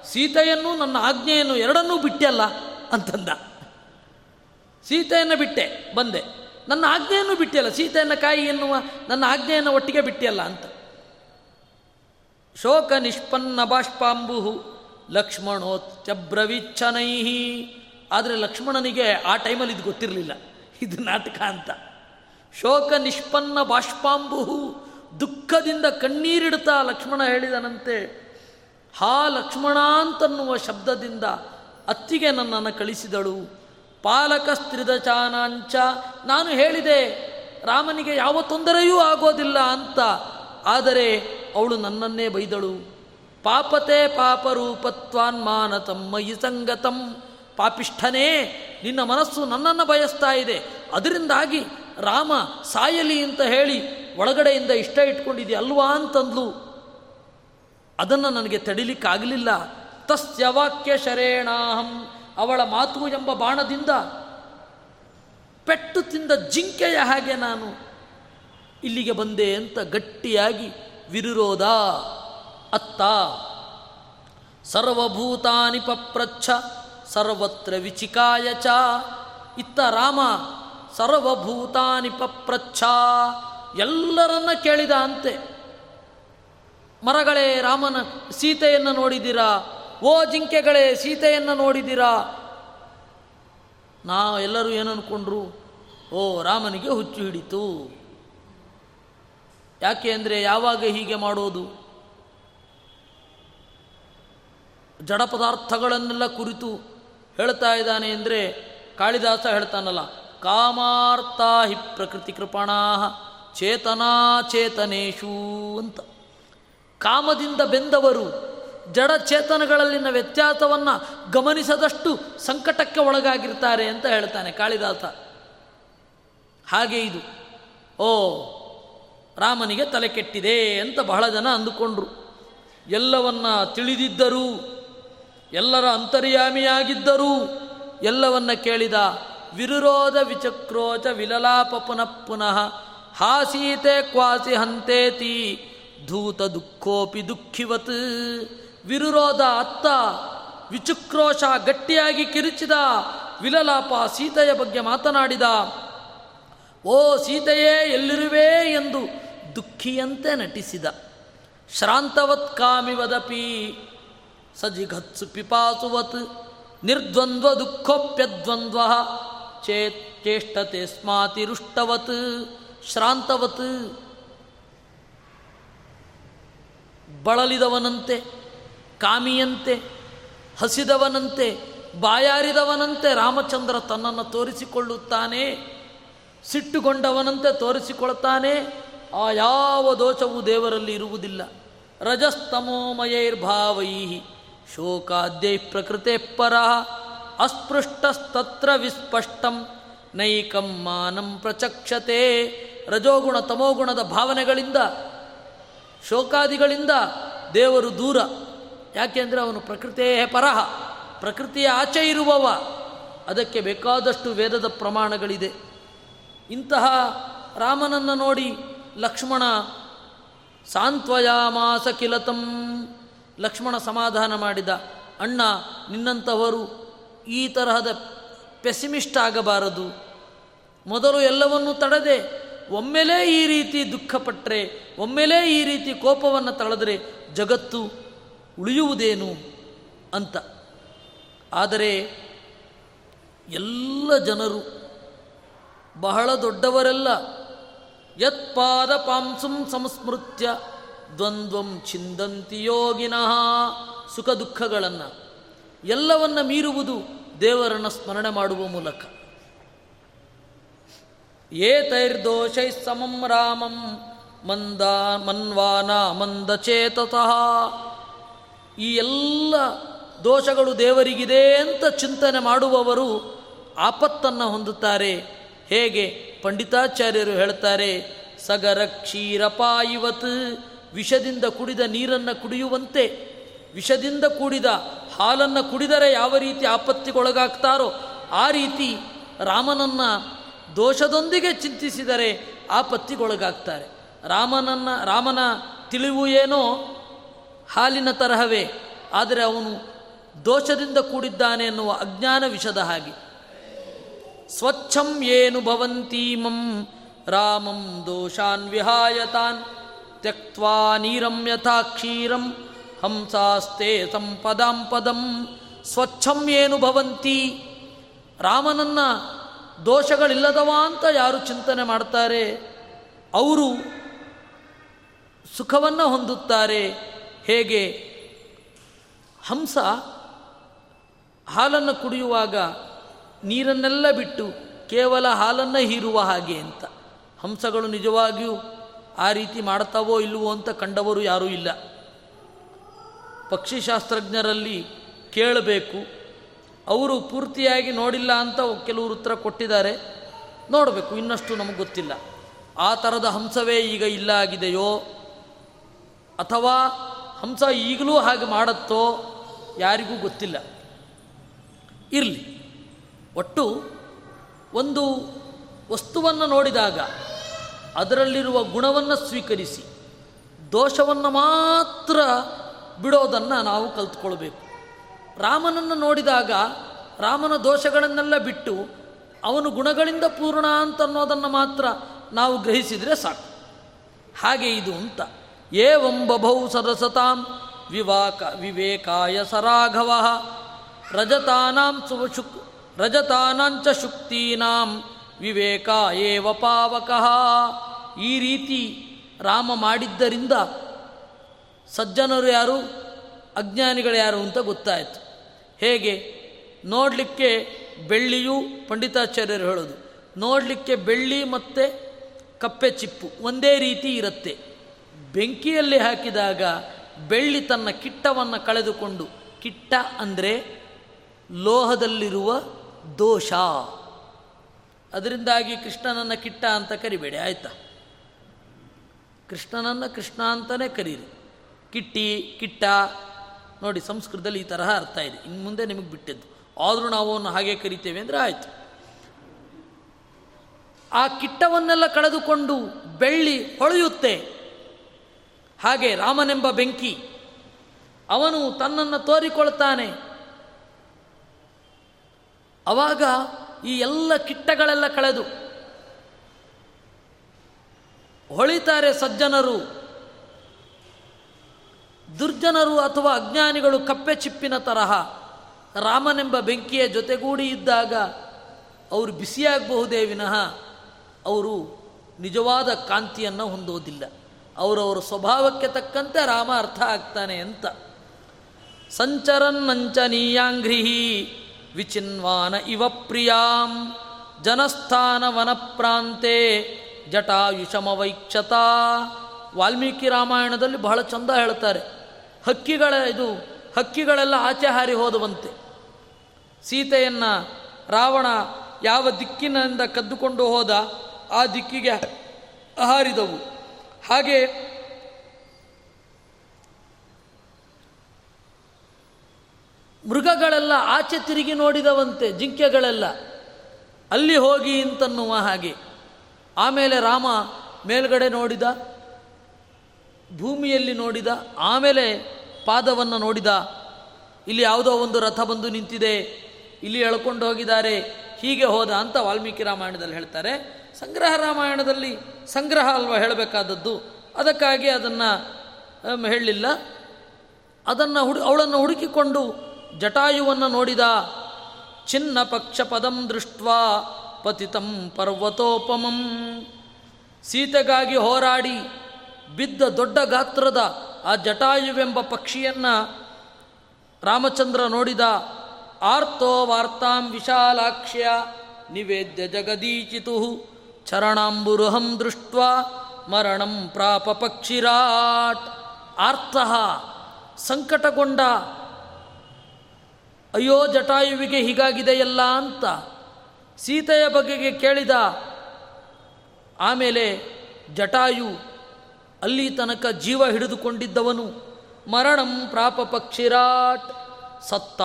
ಸೀತೆಯನ್ನು ನನ್ನ ಆಜ್ಞೆಯನ್ನು ಎರಡನ್ನೂ ಬಿಟ್ಟಲ್ಲ ಅಂತಂದ. ಸೀತೆಯನ್ನು ಬಿಟ್ಟೆ, ಬಂದೆ. ನನ್ನ ಆಜ್ಞೆಯನ್ನು ಬಿಟ್ಟಿಲ್ಲ ಸೀತೆಯನ್ನು ಕಾಯಿ ಎನ್ನುವ ನನ್ನ ಆಜ್ಞೆಯನ್ನು ಒಟ್ಟಿಗೆ ಬಿಟ್ಟಿಯಲ್ಲ ಅಂತ. ಶೋಕ ನಿಷ್ಪನ್ನ ಬಾಷ್ಪಾಂಬು ಲಕ್ಷ್ಮಣೋತ್ಯಬ್ರವಿಚ್ಛನೈ. ಆದರೆ ಲಕ್ಷ್ಮಣನಿಗೆ ಆ ಟೈಮಲ್ಲಿ ಇದು ಗೊತ್ತಿರಲಿಲ್ಲ, ಇದು ನಾಟಕ ಅಂತ. ಶೋಕ ನಿಷ್ಪನ್ನ ಬಾಷ್ಪಾಂಬು ದುಃಖದಿಂದ ಕಣ್ಣೀರಿಡ್ತಾ ಲಕ್ಷ್ಮಣ ಹೇಳಿದನಂತೆ, ಹಾ ಲಕ್ಷ್ಮಣ ಅಂತನ್ನುವ ಶಬ್ದದಿಂದ ಅತ್ತಿಗೆ ನನ್ನನ್ನು ಕಳಿಸಿದಳು. ಪಾಲಕ ಸ್ತ್ರಿದಚಾನಾಂಚ ನಾನು ಹೇಳಿದೆ, ರಾಮನಿಗೆ ಯಾವ ತೊಂದರೆಯೂ ಆಗೋದಿಲ್ಲ ಅಂತ. ಆದರೆ ಅವಳು ನನ್ನನ್ನೇ ಬೈದಳು. ಪಾಪತೆ ಪಾಪರೂಪತ್ವಾನ್ಮಾನ ತಮ್ಮಯಿ ಸಂಗತಂ. ಪಾಪಿಷ್ಠನೇ, ನಿನ್ನ ಮನಸ್ಸು ನನ್ನನ್ನು ಬಯಸ್ತಾ ಇದೆ. ಅದರಿಂದಾಗಿ ರಾಮ ಸಾಯಲಿ ಅಂತ ಹೇಳಿ ಒಳಗಡೆಯಿಂದ ಇಷ್ಟ ಇಟ್ಕೊಂಡಿದ್ದೆ ಅಲ್ವಾ ಅಂತಂದ್ಲು. ಅದನ್ನು ನನಗೆ ತಡಿಲಿಕ್ಕಾಗಲಿಲ್ಲ. ತಸ್ಯ ವಾಕ್ಯ ಶರೇಣಾಹಂ. ಅವಳ ಮಾತು ಎಂಬ ಬಾಣದಿಂದ ಪೆಟ್ಟು ತಿಂದ ಜಿಂಕೆಯ ಹಾಗೆ ನಾನು ಇಲ್ಲಿಗೆ ಬಂದೆ ಅಂತ ಗಟ್ಟಿಯಾಗಿ ವಿರುರೋಧ ಅತ್ತ. ಸರ್ವಭೂತಾನಿ ಪಪ್ರಚ್ಛ, ಸರ್ವತ್ರ ವಿಚಿಕಾಯ ಚ. ಇತ್ತ ರಾಮ, ಸರ್ವಭೂತಾನಿ ಪಪ್ರಚ್ಛ. ಎಲ್ಲರನ್ನ ಕೇಳಿದ ಅಂತೆ. ಮರಗಳೇ, ರಾಮನ ಸೀತೆಯನ್ನು ನೋಡಿದಿರಾ? ಓ ಜಿಂಕೆಗಳೇ, ಸೀತೆಯನ್ನು ನೋಡಿದಿರಾ ನಾ ಎಲ್ಲರೂ ಏನನ್ಕೊಂಡ್ರು? ಓ, ರಾಮನಿಗೆ ಹುಚ್ಚು ಹಿಡಿತು. ಯಾಕೆ ಅಂದರೆ ಯಾವಾಗ ಹೀಗೆ ಮಾಡೋದು? ಜಡ ಪದಾರ್ಥಗಳನ್ನೆಲ್ಲ ಕುರಿತು ಹೇಳ್ತಾ ಇದ್ದಾನೆ ಅಂದರೆ ಕಾಳಿದಾಸ ಹೇಳ್ತಾನಲ್ಲ ಕಾಮಾರ್ಥ ಹಿ ಪ್ರಕೃತಿ ಕೃಪಣಾ ಚೇತನಾ ಚೇತನೇಶು ಅಂತ. ಕಾಮದಿಂದ ಬೆಂದವರು ಜಡ ಚೇತನಗಳಲ್ಲಿನ ವ್ಯತ್ಯಾಸವನ್ನು ಗಮನಿಸದಷ್ಟು ಸಂಕಟಕ್ಕೆ ಒಳಗಾಗಿರ್ತಾರೆ ಅಂತ ಹೇಳ್ತಾನೆ ಕಾಳಿದಾಸ. ಹಾಗೆ ಇದು. ಓ, ರಾಮನಿಗೆ ತಲೆ ಕೆಟ್ಟಿದೆ ಅಂತ ಬಹಳ ಜನ ಅಂದುಕೊಂಡ್ರು. ಎಲ್ಲವನ್ನ ತಿಳಿದಿದ್ದರೂ, ಎಲ್ಲರ ಅಂತರ್ಯಾಮಿಯಾಗಿದ್ದರೂ, ಎಲ್ಲವನ್ನ ಕೇಳಿದ ವಿರುರೋಧ ವಿಚಕ್ರೋಚ ವಿಲಲಾಪ ಪುನಃ ಪುನಃ ಹಾಸೀತೆ ಕ್ವಾಸಿ ಹಂತೇತಿ, ಧೂತ ದುಃಖೋಪಿ ದುಃಖಿವತ್. ವಿರುರೋಧ ಅತ್ತ ವಿಚುಕ್ರೋಶ ಗಟ್ಟಿಯಾಗಿ ಕಿರಿಚಿದ ವಿಲಲಾಪ ಸೀತೆಯ ಬಗ್ಗೆ ಮಾತನಾಡಿದ, ಓ ಸೀತೆಯೇ, ಎಲ್ಲಿರುವೆ? ಎಂದು ದುಃಖಿಯಂತೆ ನಟಿಸಿದ. ಶ್ರಾಂತವತ್ ಕಾಮಿವದಪಿ, ಸಜಿಘತ್ಸು ಪಿಪಾಸುವತ್, ನಿರ್ದ್ವಂದ್ವ ದುಃಖೋಪ್ಯದ್ವಂದ್ವ, ಚೇತ್ ಚೇಷ್ಟತೆ ಸ್ಮಾತಿರುಷ್ಟವತ್, ಶ್ರಾಂತವತ್, ಬಳಲಿದವನಂತೆ. ಕಾಮಿಯಂತೆ, ಹಸಿದವನಂತೆ, ಬಾಯಾರಿದವನಂತೆ ರಾಮಚಂದ್ರ ತನ್ನನ್ನು ತೋರಿಸಿಕೊಳ್ಳುತ್ತಾನೆ, ಸಿಟ್ಟುಗೊಂಡವನಂತೆ ತೋರಿಸಿಕೊಳ್ತಾನೆ ಆ ಯಾವ ದೋಷವೂ ದೇವರಲ್ಲಿ ಇರುವುದಿಲ್ಲ. ರಜಸ್ತಮೋಮಯೈರ್ಭಾವೈ ಶೋಕಾದ್ಯೈ ಪ್ರಕೃತೆ ಪರ, ಅಸ್ಪೃಷ್ಟಸ್ತತ್ರ ವಿಸ್ಪಷ್ಟಂ, ನೈಕಂ ಮಾನಂ ಪ್ರಚಕ್ಷತೆ. ರಜೋಗುಣ ತಮೋಗುಣದ ಭಾವನೆಗಳಿಂದ, ಶೋಕಾದಿಗಳಿಂದ ದೇವರು ದೂರ. ಯಾಕೆಂದರೆ ಅವನು ಪ್ರಕೃತಿಯೇ ಪರಹ, ಪ್ರಕೃತಿಯ ಆಚೆ ಇರುವವ. ಅದಕ್ಕೆ ಬೇಕಾದಷ್ಟು ವೇದದ ಪ್ರಮಾಣಗಳಿದೆ. ಇಂತಹ ರಾಮನನ್ನು ನೋಡಿ ಲಕ್ಷ್ಮಣ, ಸಾಂತ್ವಯಾಮಾಸ ಕಿಲತಂ, ಲಕ್ಷ್ಮಣ ಸಮಾಧಾನ ಮಾಡಿದ. ಅಣ್ಣ ನಿನ್ನಂಥವರು ಈ ತರಹದ ಪೆಸಿಮಿಸ್ಟ್ ಆಗಬಾರದು. ಮೊದಲು ಎಲ್ಲವನ್ನೂ ತಡದೆ, ಒಮ್ಮೆಲೇ ಈ ರೀತಿ ದುಃಖಪಟ್ಟರೆ ಒಮ್ಮೆಲೇ ಈ ರೀತಿ ಕೋಪವನ್ನು ತಳೆದರೆ ಜಗತ್ತು ಉಳಿಯುವುದೇನು ಅಂತ. ಆದರೆ ಎಲ್ಲ ಜನರು ಬಹಳ ದೊಡ್ಡವರೆಲ್ಲ ಯತ್ಪಾದ ಪಾಂಸುಂ ಸಂಸ್ಮೃತ್ಯ ದ್ವಂದ್ವಂ ಚಿಂದಂತಿ ಯೋಗಿನಃ ಸುಖ ದುಃಖಗಳನ್ನು. ಎಲ್ಲವನ್ನ ಮೀರುವುದು ದೇವರನ್ನು ಸ್ಮರಣೆ ಮಾಡುವ ಮೂಲಕ. ಏತೈರ್ದೋಷೈ ಸಮಂ ರಾಮಂ ಮಂದ ಮನ್ವಾನ ಮಂದಚೇತತಃ. ಈ ಎಲ್ಲ ದೋಷಗಳು ದೇವರಿಗಿದೆ ಅಂತ ಚಿಂತನೆ ಮಾಡುವವರು ಆಪತ್ತನ್ನು ಹೊಂದುತ್ತಾರೆ. ಹೇಗೆ? ಪಂಡಿತಾಚಾರ್ಯರು ಹೇಳ್ತಾರೆ, ಸಗರ ಕ್ಷೀರಪಾಯಿವತ್ ವಿಷದಿಂದ ಕುಡಿದ ನೀರನ್ನು ಕುಡಿಯುವಂತೆ. ವಿಷದಿಂದ ಕೂಡಿದ ಹಾಲನ್ನು ಕುಡಿದರೆ ಯಾವ ರೀತಿ ಆಪತ್ತಿಗೊಳಗಾಗ್ತಾರೋ, ಆ ರೀತಿ ರಾಮನನ್ನ ದೋಷದೊಂದಿಗೆ ಚಿಂತಿಸಿದರೆ ಆಪತ್ತಿಗೊಳಗಾಗ್ತಾರೆ. ರಾಮನನ್ನ, ರಾಮನ ತಿಳಿವು ಏನೋ ಹಾಲಿನ ತರಹವೇ, ಆದರೆ ಅವನು ದೋಷದಿಂದ ಕೂಡಿದ್ದಾನೆ ಎನ್ನುವ ಅಜ್ಞಾನ ವಿಷದ ಹಾಗೆ. ಸ್ವಚ್ಛಂ ಏನು ಭವಂತೀಮಂ ರಾಮಂ ದೋಷಾನ್ ವಿಹಾಯತಾನ್ ತ್ಯಕ್ವಾ ನೀರಂ ಯಥಾ ಕ್ಷೀರಂ ಹಂಸಾಸ್ತೆ ಸಂಪದಾಂ ಪದಂ. ಸ್ವಚ್ಛಂ ಏನು ಭವಂತಿ? ರಾಮನನ್ನ ದೋಷಗಳಿಲ್ಲದವ ಅಂತ ಯಾರು ಚಿಂತನೆ ಮಾಡ್ತಾರೆ? ಅವರು ಸುಖವನ್ನು ಹೊಂದುತ್ತಾರೆ. ಹೇಗೆ ಹಂಸ ಹಾಲನ್ನು ಕುಡಿಯುವಾಗ ನೀರನ್ನೆಲ್ಲ ಬಿಟ್ಟು ಕೇವಲ ಹಾಲನ್ನು ಹೀರುವ ಹಾಗೆ ಅಂತ. ಹಂಸಗಳು ನಿಜವಾಗಿಯೂ ಆ ರೀತಿ ಮಾಡ್ತಾವೋ ಇಲ್ಲವೋ ಅಂತ ಕಂಡವರು ಯಾರೂ ಇಲ್ಲ. ಪಕ್ಷಿಶಾಸ್ತ್ರಜ್ಞರಲ್ಲಿ ಕೇಳಬೇಕು. ಅವರು ಪೂರ್ತಿಯಾಗಿ ನೋಡಿಲ್ಲ ಅಂತ ಕೆಲವರು ಉತ್ತರ ಕೊಟ್ಟಿದ್ದಾರೆ. ನೋಡಬೇಕು, ಇನ್ನಷ್ಟು ನಮಗೆ ಗೊತ್ತಿಲ್ಲ. ಆ ಥರದ ಹಂಸವೇ ಈಗ ಇಲ್ಲ ಆಗಿದೆಯೋ ಅಥವಾ ಹಂಸ ಈಗಲೂ ಹಾಗೆ ಮಾಡುತ್ತೋ ಯಾರಿಗೂ ಗೊತ್ತಿಲ್ಲ. ಇರಲಿ. ಒಟ್ಟು ಒಂದು ವಸ್ತುವನ್ನು ನೋಡಿದಾಗ ಅದರಲ್ಲಿರುವ ಗುಣವನ್ನು ಸ್ವೀಕರಿಸಿ, ದೋಷವನ್ನು ಮಾತ್ರ ಬಿಡೋದನ್ನು ನಾವು ಕಲ್ತ್ಕೊಳ್ಬೇಕು. ರಾಮನನ್ನು ನೋಡಿದಾಗ ರಾಮನ ದೋಷಗಳನ್ನೆಲ್ಲ ಬಿಟ್ಟು ಅವನು ಗುಣಗಳಿಂದ ಪೂರ್ಣ ಅಂತ ಅನ್ನೋದನ್ನು ಮಾತ್ರ ನಾವು ಗ್ರಹಿಸಿದರೆ ಸಾಕು. ಹಾಗೆ ಇದು ಅಂತ. ಏವಂ ಬಭೌ ಸರಸತಾಂ ವಿವಾಕ ವಿವೇಕಾಯ ಸರಾಘವ ರಜತಾನಾಂ ಸುಶುಕ್ ರಜತಾನಾಂಚ ಶುಕ್ತೀನಾಂ ವಿವೇಕ ಏವ ಪಾವಕಃ ಈ ರೀತಿ ರಾಮ ಮಾಡಿದ್ದರಿಂದ ಸಜ್ಜನರು ಯಾರು, ಅಜ್ಞಾನಿಗಳು ಯಾರು ಅಂತ ಗೊತ್ತಾಯಿತು. ಹೇಗೆ? ನೋಡಲಿಕ್ಕೆ ಬೆಳ್ಳಿಯು ಪಂಡಿತಾಚಾರ್ಯರು ಹೇಳೋದು. ನೋಡಲಿಕ್ಕೆ ಬೆಳ್ಳಿ ಮತ್ತು ಕಪ್ಪೆ ಚಿಪ್ಪು, ಒಂದೇ ರೀತಿ ಇರುತ್ತೆ. ಬೆಂಕಿಯಲ್ಲಿ ಹಾಕಿದಾಗ ಬೆಳ್ಳಿ ತನ್ನ ಕಿಟ್ಟವನ್ನು ಕಳೆದುಕೊಂಡು, ಕಿಟ್ಟ ಅಂದರೆ ಲೋಹದಲ್ಲಿರುವ ದೋಷ. ಅದರಿಂದಾಗಿ ಕೃಷ್ಣನನ್ನು ಕಿಟ್ಟ ಅಂತ ಕರಿಬೇಡಿ, ಆಯ್ತಾ? ಕೃಷ್ಣನನ್ನು ಕೃಷ್ಣ ಅಂತಲೇ ಕರೀರಿ. ಕಿಟ್ಟಿ, ಕಿಟ್ಟ, ನೋಡಿ ಸಂಸ್ಕೃತದಲ್ಲಿ ಈ ತರಹ ಅರ್ಥ ಇದೆ. ಇನ್ನು ಮುಂದೆ ನಿಮಗೆ ಬಿಟ್ಟಿದ್ದು. ಆದರೂ ನಾವು ಅವನು ಹಾಗೆ ಕರಿತೇವೆ ಅಂದರೆ ಆಯಿತು. ಆ ಕಿಟ್ಟವನ್ನೆಲ್ಲ ಕಳೆದುಕೊಂಡು ಬೆಳ್ಳಿ ಹೊಳೆಯುತ್ತೆ. ಹಾಗೆ ರಾಮನೆಂಬ ಬೆಂಕಿ ಅವನು ತನ್ನನ್ನು ತೋರಿಕೊಳ್ತಾನೆ. ಅವಾಗ ಈ ಎಲ್ಲ ಕಿಟ್ಟಗಳೆಲ್ಲ ಕಳೆದು ಹೊಳಿತಾರೆ ಸಜ್ಜನರು. ದುರ್ಜನರು ಅಥವಾ ಅಜ್ಞಾನಿಗಳು ಕಪ್ಪೆ ಚಿಪ್ಪಿನ ತರಹ ರಾಮನೆಂಬ ಬೆಂಕಿಯ ಜೊತೆಗೂಡಿ ಇದ್ದಾಗ ಅವರು ಬಿಸಿಯಾಗಬಹುದೇ ವಿನಃ ಅವರು ನಿಜವಾದ ಕಾಂತಿಯನ್ನು ಹೊಂದೋದಿಲ್ಲ. ಅವರವರ ಸ್ವಭಾವಕ್ಕೆ ತಕ್ಕಂತೆ ರಾಮ ಅರ್ಥ ಆಗ್ತಾನೆ ಅಂತ. ಸಂಚರನ್ ಸಂಚರನ್ನಂಚನೀಯಾಂಘ್ರಿಹಿ ವಿಚಿನ್ವಾನ ಇವ ಪ್ರಿಯಾಂ. ಜನಸ್ಥಾನ ವನಪ್ರಾಂತೆ ಜಟಾಯುಷಮವೈಕ್ಷತಾ. ವಾಲ್ಮೀಕಿ ರಾಮಾಯಣದಲ್ಲಿ ಬಹಳ ಚಂದ ಹೇಳ್ತಾರೆ. ಹಕ್ಕಿಗಳ ಇದು, ಹಕ್ಕಿಗಳೆಲ್ಲ ಆಚೆ ಹಾರಿ ಹೋದವಂತೆ. ಸೀತೆಯನ್ನು ರಾವಣ ಯಾವ ದಿಕ್ಕಿನಿಂದ ಕದ್ದುಕೊಂಡು ಹೋದ, ಆ ದಿಕ್ಕಿಗೆ ಹಾರಿದವು. ಹಾಗೆ ಮೃಗಗಳೆಲ್ಲ ಆಚೆ ತಿರುಗಿ ನೋಡಿದವಂತೆ, ಜಿಂಕೆಗಳೆಲ್ಲ. ಅಲ್ಲಿ ಹೋಗಿ ಅಂತನ್ನುವ ಹಾಗೆ. ಆಮೇಲೆ ರಾಮ ಮೇಲ್ಗಡೆ ನೋಡಿದ, ಭೂಮಿಯಲ್ಲಿ ನೋಡಿದ, ಆಮೇಲೆ ಪಾದವನ್ನು ನೋಡಿದ. ಇಲ್ಲಿ ಯಾವುದೋ ಒಂದು ರಥ ಬಂದು ನಿಂತಿದೆ. ಇಲ್ಲಿ ಎಳ್ಕೊಂಡು ಹೋಗಿದ್ದಾರೆ. ಹೀಗೆ ಹೋದ ಅಂತ ವಾಲ್ಮೀಕಿ ರಾಮಾಯಣದಲ್ಲಿ ಹೇಳ್ತಾರೆ. ಸಂಗ್ರಹ ರಾಮಾಯಣದಲ್ಲಿ ಸಂಗ್ರಹ ಅಲ್ವಾ ಹೇಳಬೇಕಾದದ್ದು? ಅದಕ್ಕಾಗಿ ಅದನ್ನು ಹೇಳಲಿಲ್ಲ. ಅದನ್ನು ಹುಡು, ಅವಳನ್ನು ಹುಡುಕಿಕೊಂಡು ಜಟಾಯುವನ್ನು ನೋಡಿದ ಚಿನ್ನ ಪಕ್ಷ ಪದಂ ದೃಷ್ಟ್ವಾ ಪತಿತಂ ಪರ್ವತೋಪಮಂ. ಸೀತೆಗಾಗಿ ಹೋರಾಡಿ ಬಿದ್ದ ದೊಡ್ಡ ಗಾತ್ರದ ಆ ಜಟಾಯುವೆಂಬ ಪಕ್ಷಿಯನ್ನು ರಾಮಚಂದ್ರ ನೋಡಿದ, ಆರ್ತೋ ವಾರ್ತಾಂ ವಿಶಾಲಾಕ್ಷ್ಯ ನಿವೇದ್ಯ ಜಗದೀಚಿತು. ಚರಣಾಂಬುರುಹಂ ದೃಷ್ಟ ಮರಣಂ ಪ್ರಾಪ ಪಕ್ಷಿರಾಟ್ ಆರ್ತಃ ಸಂಕಟಗೊಂಡ ಅಯ್ಯೋ ಜಟಾಯುವಿಗೆ ಹೀಗಾಗಿದೆಯಲ್ಲ ಅಂತ ಸೀತೆಯ ಬಗೆಗೆ ಕೇಳಿದ. ಆಮೇಲೆ ಜಟಾಯು ಅಲ್ಲಿ ತನಕ ಜೀವ ಹಿಡಿದುಕೊಂಡಿದ್ದವನು, ಮರಣಂ ಪ್ರಾಪ ಪಕ್ಷಿರಾಟ್ ಸತ್ತ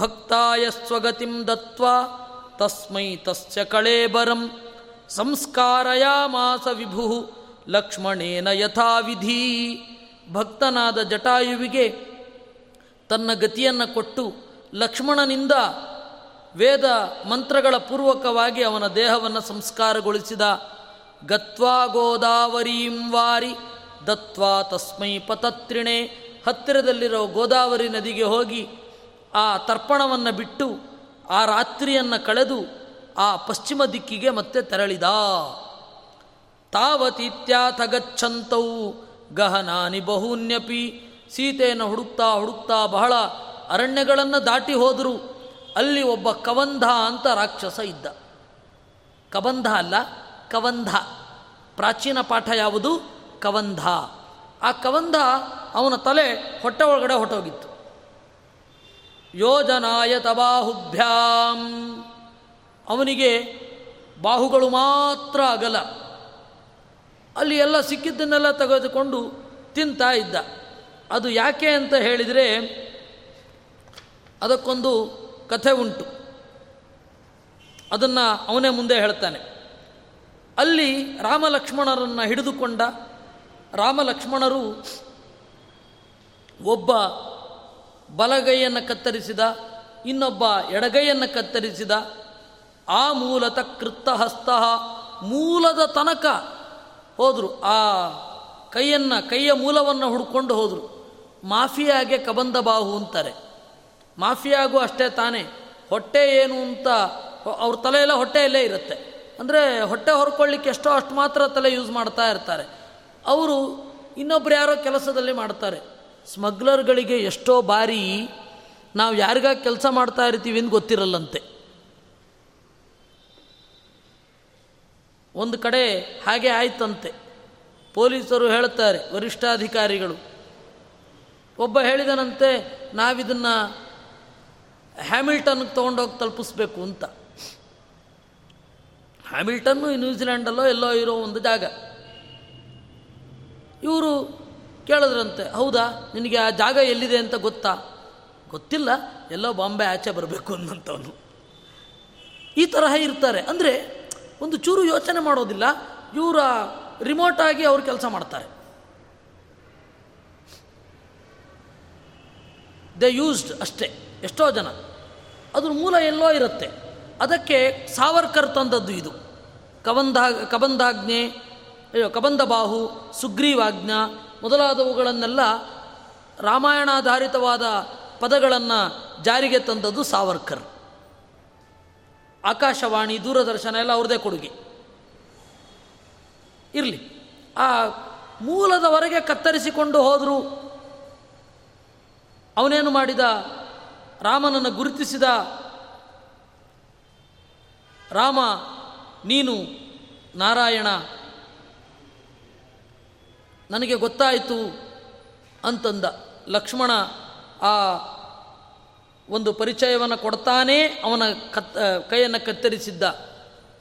ಭಕ್ತಾಯ ಸ್ವಗತಿಂ ದತ್ವ ತಸ್ಮೈ ತಸ್ಯ ಕಳೇಬರಂ ಸಂಸ್ಕಾರಯಾಮಾಸ ವಿಭು ಲಕ್ಷ್ಮಣೇನ ಯಥಾವಿಧಿ ಭಕ್ತನಾದ ಜಟಾಯುವಿಗೆ ತನ್ನ ಗತಿಯನ್ನು ಕೊಟ್ಟು ಲಕ್ಷ್ಮಣನಿಂದ ವೇದ ಮಂತ್ರಗಳ ಪೂರ್ವಕವಾಗಿ ಅವನ ದೇಹವನ್ನು ಸಂಸ್ಕಾರಗೊಳಿಸಿದ, ಗತ್ವಾ ಗೋದಾವರೀಂ ವಾರಿ, ದತ್ವಾ ತಸ್ಮೈ ಪತತ್ರಿಣೆ ಹತ್ತಿರದಲ್ಲಿರೋ ಗೋದಾವರಿ ನದಿಗೆ ಹೋಗಿ ಆ ತರ್ಪಣವನ್ನು ಬಿಟ್ಟು ಆ ರಾತ್ರಿಯನ್ನು ಕಳೆದು ಆ ಪಶ್ಚಿಮ ದಿಕ್ಕಿಗೆ ಮತ್ತೆ ತೆರಳಿದ. ತಾವತೀತ್ಯಾಥ ಗಚ್ಚಂತೌ ಗಹನಾನಿ ಬಹೂನ್ಯಪಿ, ಸೀತೆಯನ್ನು ಹುಡುಕ್ತಾ ಹುಡುಕ್ತಾ ಬಹಳ ಅರಣ್ಯಗಳನ್ನು ದಾಟಿ ಹೋದರು. ಅಲ್ಲಿ ಒಬ್ಬ ಕವಂಧ ಅಂತ ರಾಕ್ಷಸ ಇದ್ದ. ಕಬಂಧ ಅಲ್ಲ, ಕವಂಧ. ಪ್ರಾಚೀನ ಪಾಠ ಯಾವುದು? ಕವಂಧ. ಆ ಕವಂಧ ಅವನ ತಲೆ ಹೊಟ್ಟೆ ಒಳಗಡೆ ಹೊಟ್ಟೋಗಿತ್ತು ಯೋಜನಾಯ ತಬಾಹುಭ್ಯಾಂ. ಅವನಿಗೆ ಬಾಹುಗಳು ಮಾತ್ರ ಅಗಲ. ಅಲ್ಲಿ ಎಲ್ಲ ಸಿಕ್ಕಿದ್ದನ್ನೆಲ್ಲ ತೆಗೆದುಕೊಂಡು ತಿಂತಾ ಇದ್ದ. ಅದು ಯಾಕೆ ಅಂತ ಹೇಳಿದರೆ, ಅದಕ್ಕೊಂದು ಕಥೆ ಉಂಟು. ಅದನ್ನು ಅವನೇ ಮುಂದೆ ಹೇಳ್ತಾನೆ. ಅಲ್ಲಿ ರಾಮಲಕ್ಷ್ಮಣರನ್ನು ಹಿಡಿದುಕೊಂಡ ರಾಮಲಕ್ಷ್ಮಣರು ಒಬ್ಬ ಬಲಗೈಯನ್ನು ಕತ್ತರಿಸಿದ, ಇನ್ನೊಬ್ಬ ಎಡಗೈಯನ್ನು ಕತ್ತರಿಸಿದ, ಆ ಮೂಲತ ಕೃತ್ತ ಹಸ್ತ ಮೂಲದ ತನಕ ಹೋದರು. ಆ ಕೈಯನ್ನು, ಕೈಯ ಮೂಲವನ್ನು ಹುಡ್ಕೊಂಡು ಹೋದರು. ಮಾಫಿಯಾಗೆ ಕಬಂದ ಬಾಹು ಅಂತಾರೆ. ಮಾಫಿಯಾಗೂ ಅಷ್ಟೇ ತಾನೇ. ಹೊಟ್ಟೆ ಏನು ಅಂತ ಅವ್ರ ತಲೆಯೆಲ್ಲ ಹೊಟ್ಟೆಯಲ್ಲೇ ಇರುತ್ತೆ. ಅಂದರೆ ಹೊಟ್ಟೆ ಹೊರ್ಕೊಳ್ಳಿಕ್ಕೆ ಎಷ್ಟೋ ಅಷ್ಟು ಮಾತ್ರ ತಲೆ ಯೂಸ್ ಮಾಡ್ತಾ ಇರ್ತಾರೆ. ಅವರು ಇನ್ನೊಬ್ರು ಯಾರೋ ಕೆಲಸದಲ್ಲಿ ಮಾಡ್ತಾರೆ. ಸ್ಮಗ್ಲರ್ಗಳಿಗೆ ಎಷ್ಟೋ ಬಾರಿ ನಾವು ಯಾರಿಗಾಗಿ ಕೆಲಸ ಮಾಡ್ತಾ ಇರ್ತೀವಿ ಅಂತ ಗೊತ್ತಿರಲ್ಲಂತೆ. ಒಂದು ಕಡೆ ಹಾಗೆ ಆಯ್ತಂತೆ. ಪೊಲೀಸರು ಹೇಳ್ತಾರೆ, ವರಿಷ್ಠಾಧಿಕಾರಿಗಳು. ಒಬ್ಬ ಹೇಳಿದನಂತೆ, ನಾವಿದನ್ನು ಹ್ಯಾಮಿಲ್ಟನ್ಗೆ ತೊಗೊಂಡೋಗಿ ತಲುಪಿಸ್ಬೇಕು ಅಂತ. ಹ್ಯಾಮಿಲ್ಟನ್ನು ನ್ಯೂಜಿಲ್ಯಾಂಡಲ್ಲೋ ಎಲ್ಲೋ ಇರೋ ಒಂದು ಜಾಗ. ಇವರು ಕೇಳಿದ್ರಂತೆ, ಹೌದಾ? ನಿನಗೆ ಆ ಜಾಗ ಎಲ್ಲಿದೆ ಅಂತ ಗೊತ್ತಾ? ಗೊತ್ತಿಲ್ಲ. ಎಲ್ಲೋ ಬಾಂಬೆ ಆಚೆ ಬರಬೇಕು ಅನ್ನಂಥವನು ಈ ತರಹ ಇರ್ತಾರೆ. ಅಂದರೆ ಒಂದು ಚೂರು ಯೋಚನೆ ಮಾಡೋದಿಲ್ಲ. ಇವರ ರಿಮೋಟ್ ಆಗಿ ಅವರು ಕೆಲಸ ಮಾಡ್ತಾರೆ. ದೇ ಯೂಸ್ಡ್ ಅಷ್ಟೇ. ಎಷ್ಟೋ ಜನ. ಅದ್ರ ಮೂಲ ಎಲ್ಲೋ ಇರುತ್ತೆ. ಅದಕ್ಕೆ ಸಾವರ್ಕರ್ ತಂದದ್ದು ಇದು. ಕಬಂಧ ಕಬಂಧಾಜ್ಞೆ, ಅಯ್ಯೋ ಕಬಂಧ ಬಾಹು ಸುಗ್ರೀವಾಜ್ಞ ಮೊದಲಾದವುಗಳನ್ನೆಲ್ಲ ರಾಮಾಯಣಾಧಾರಿತವಾದ ಪದಗಳನ್ನು ಜಾರಿಗೆ ತಂದದ್ದು ಸಾವರ್ಕರ್. ಆಕಾಶವಾಣಿ, ದೂರದರ್ಶನ ಎಲ್ಲ ಅವ್ರದೇ ಕೊಡುಗೆ. ಇರಲಿ. ಆ ಮೂಲದವರೆಗೆ ಕತ್ತರಿಸಿಕೊಂಡು ಹೋದರು ಅವನೇನು ಮಾಡಿದ? ರಾಮನನ್ನು ಗುರುತಿಸಿದ ರಾಮ, ನೀನು ನಾರಾಯಣ ನನಗೆ ಗೊತ್ತಾಯಿತು ಅಂತಂದ ಲಕ್ಷ್ಮಣ ಆ ಒಂದು ಪರಿಚಯವನ್ನು ಕೊಡ್ತಾನೇ ಅವನ ಕತ್ ಕೈಯನ್ನು ಕತ್ತರಿಸಿದ್ದ.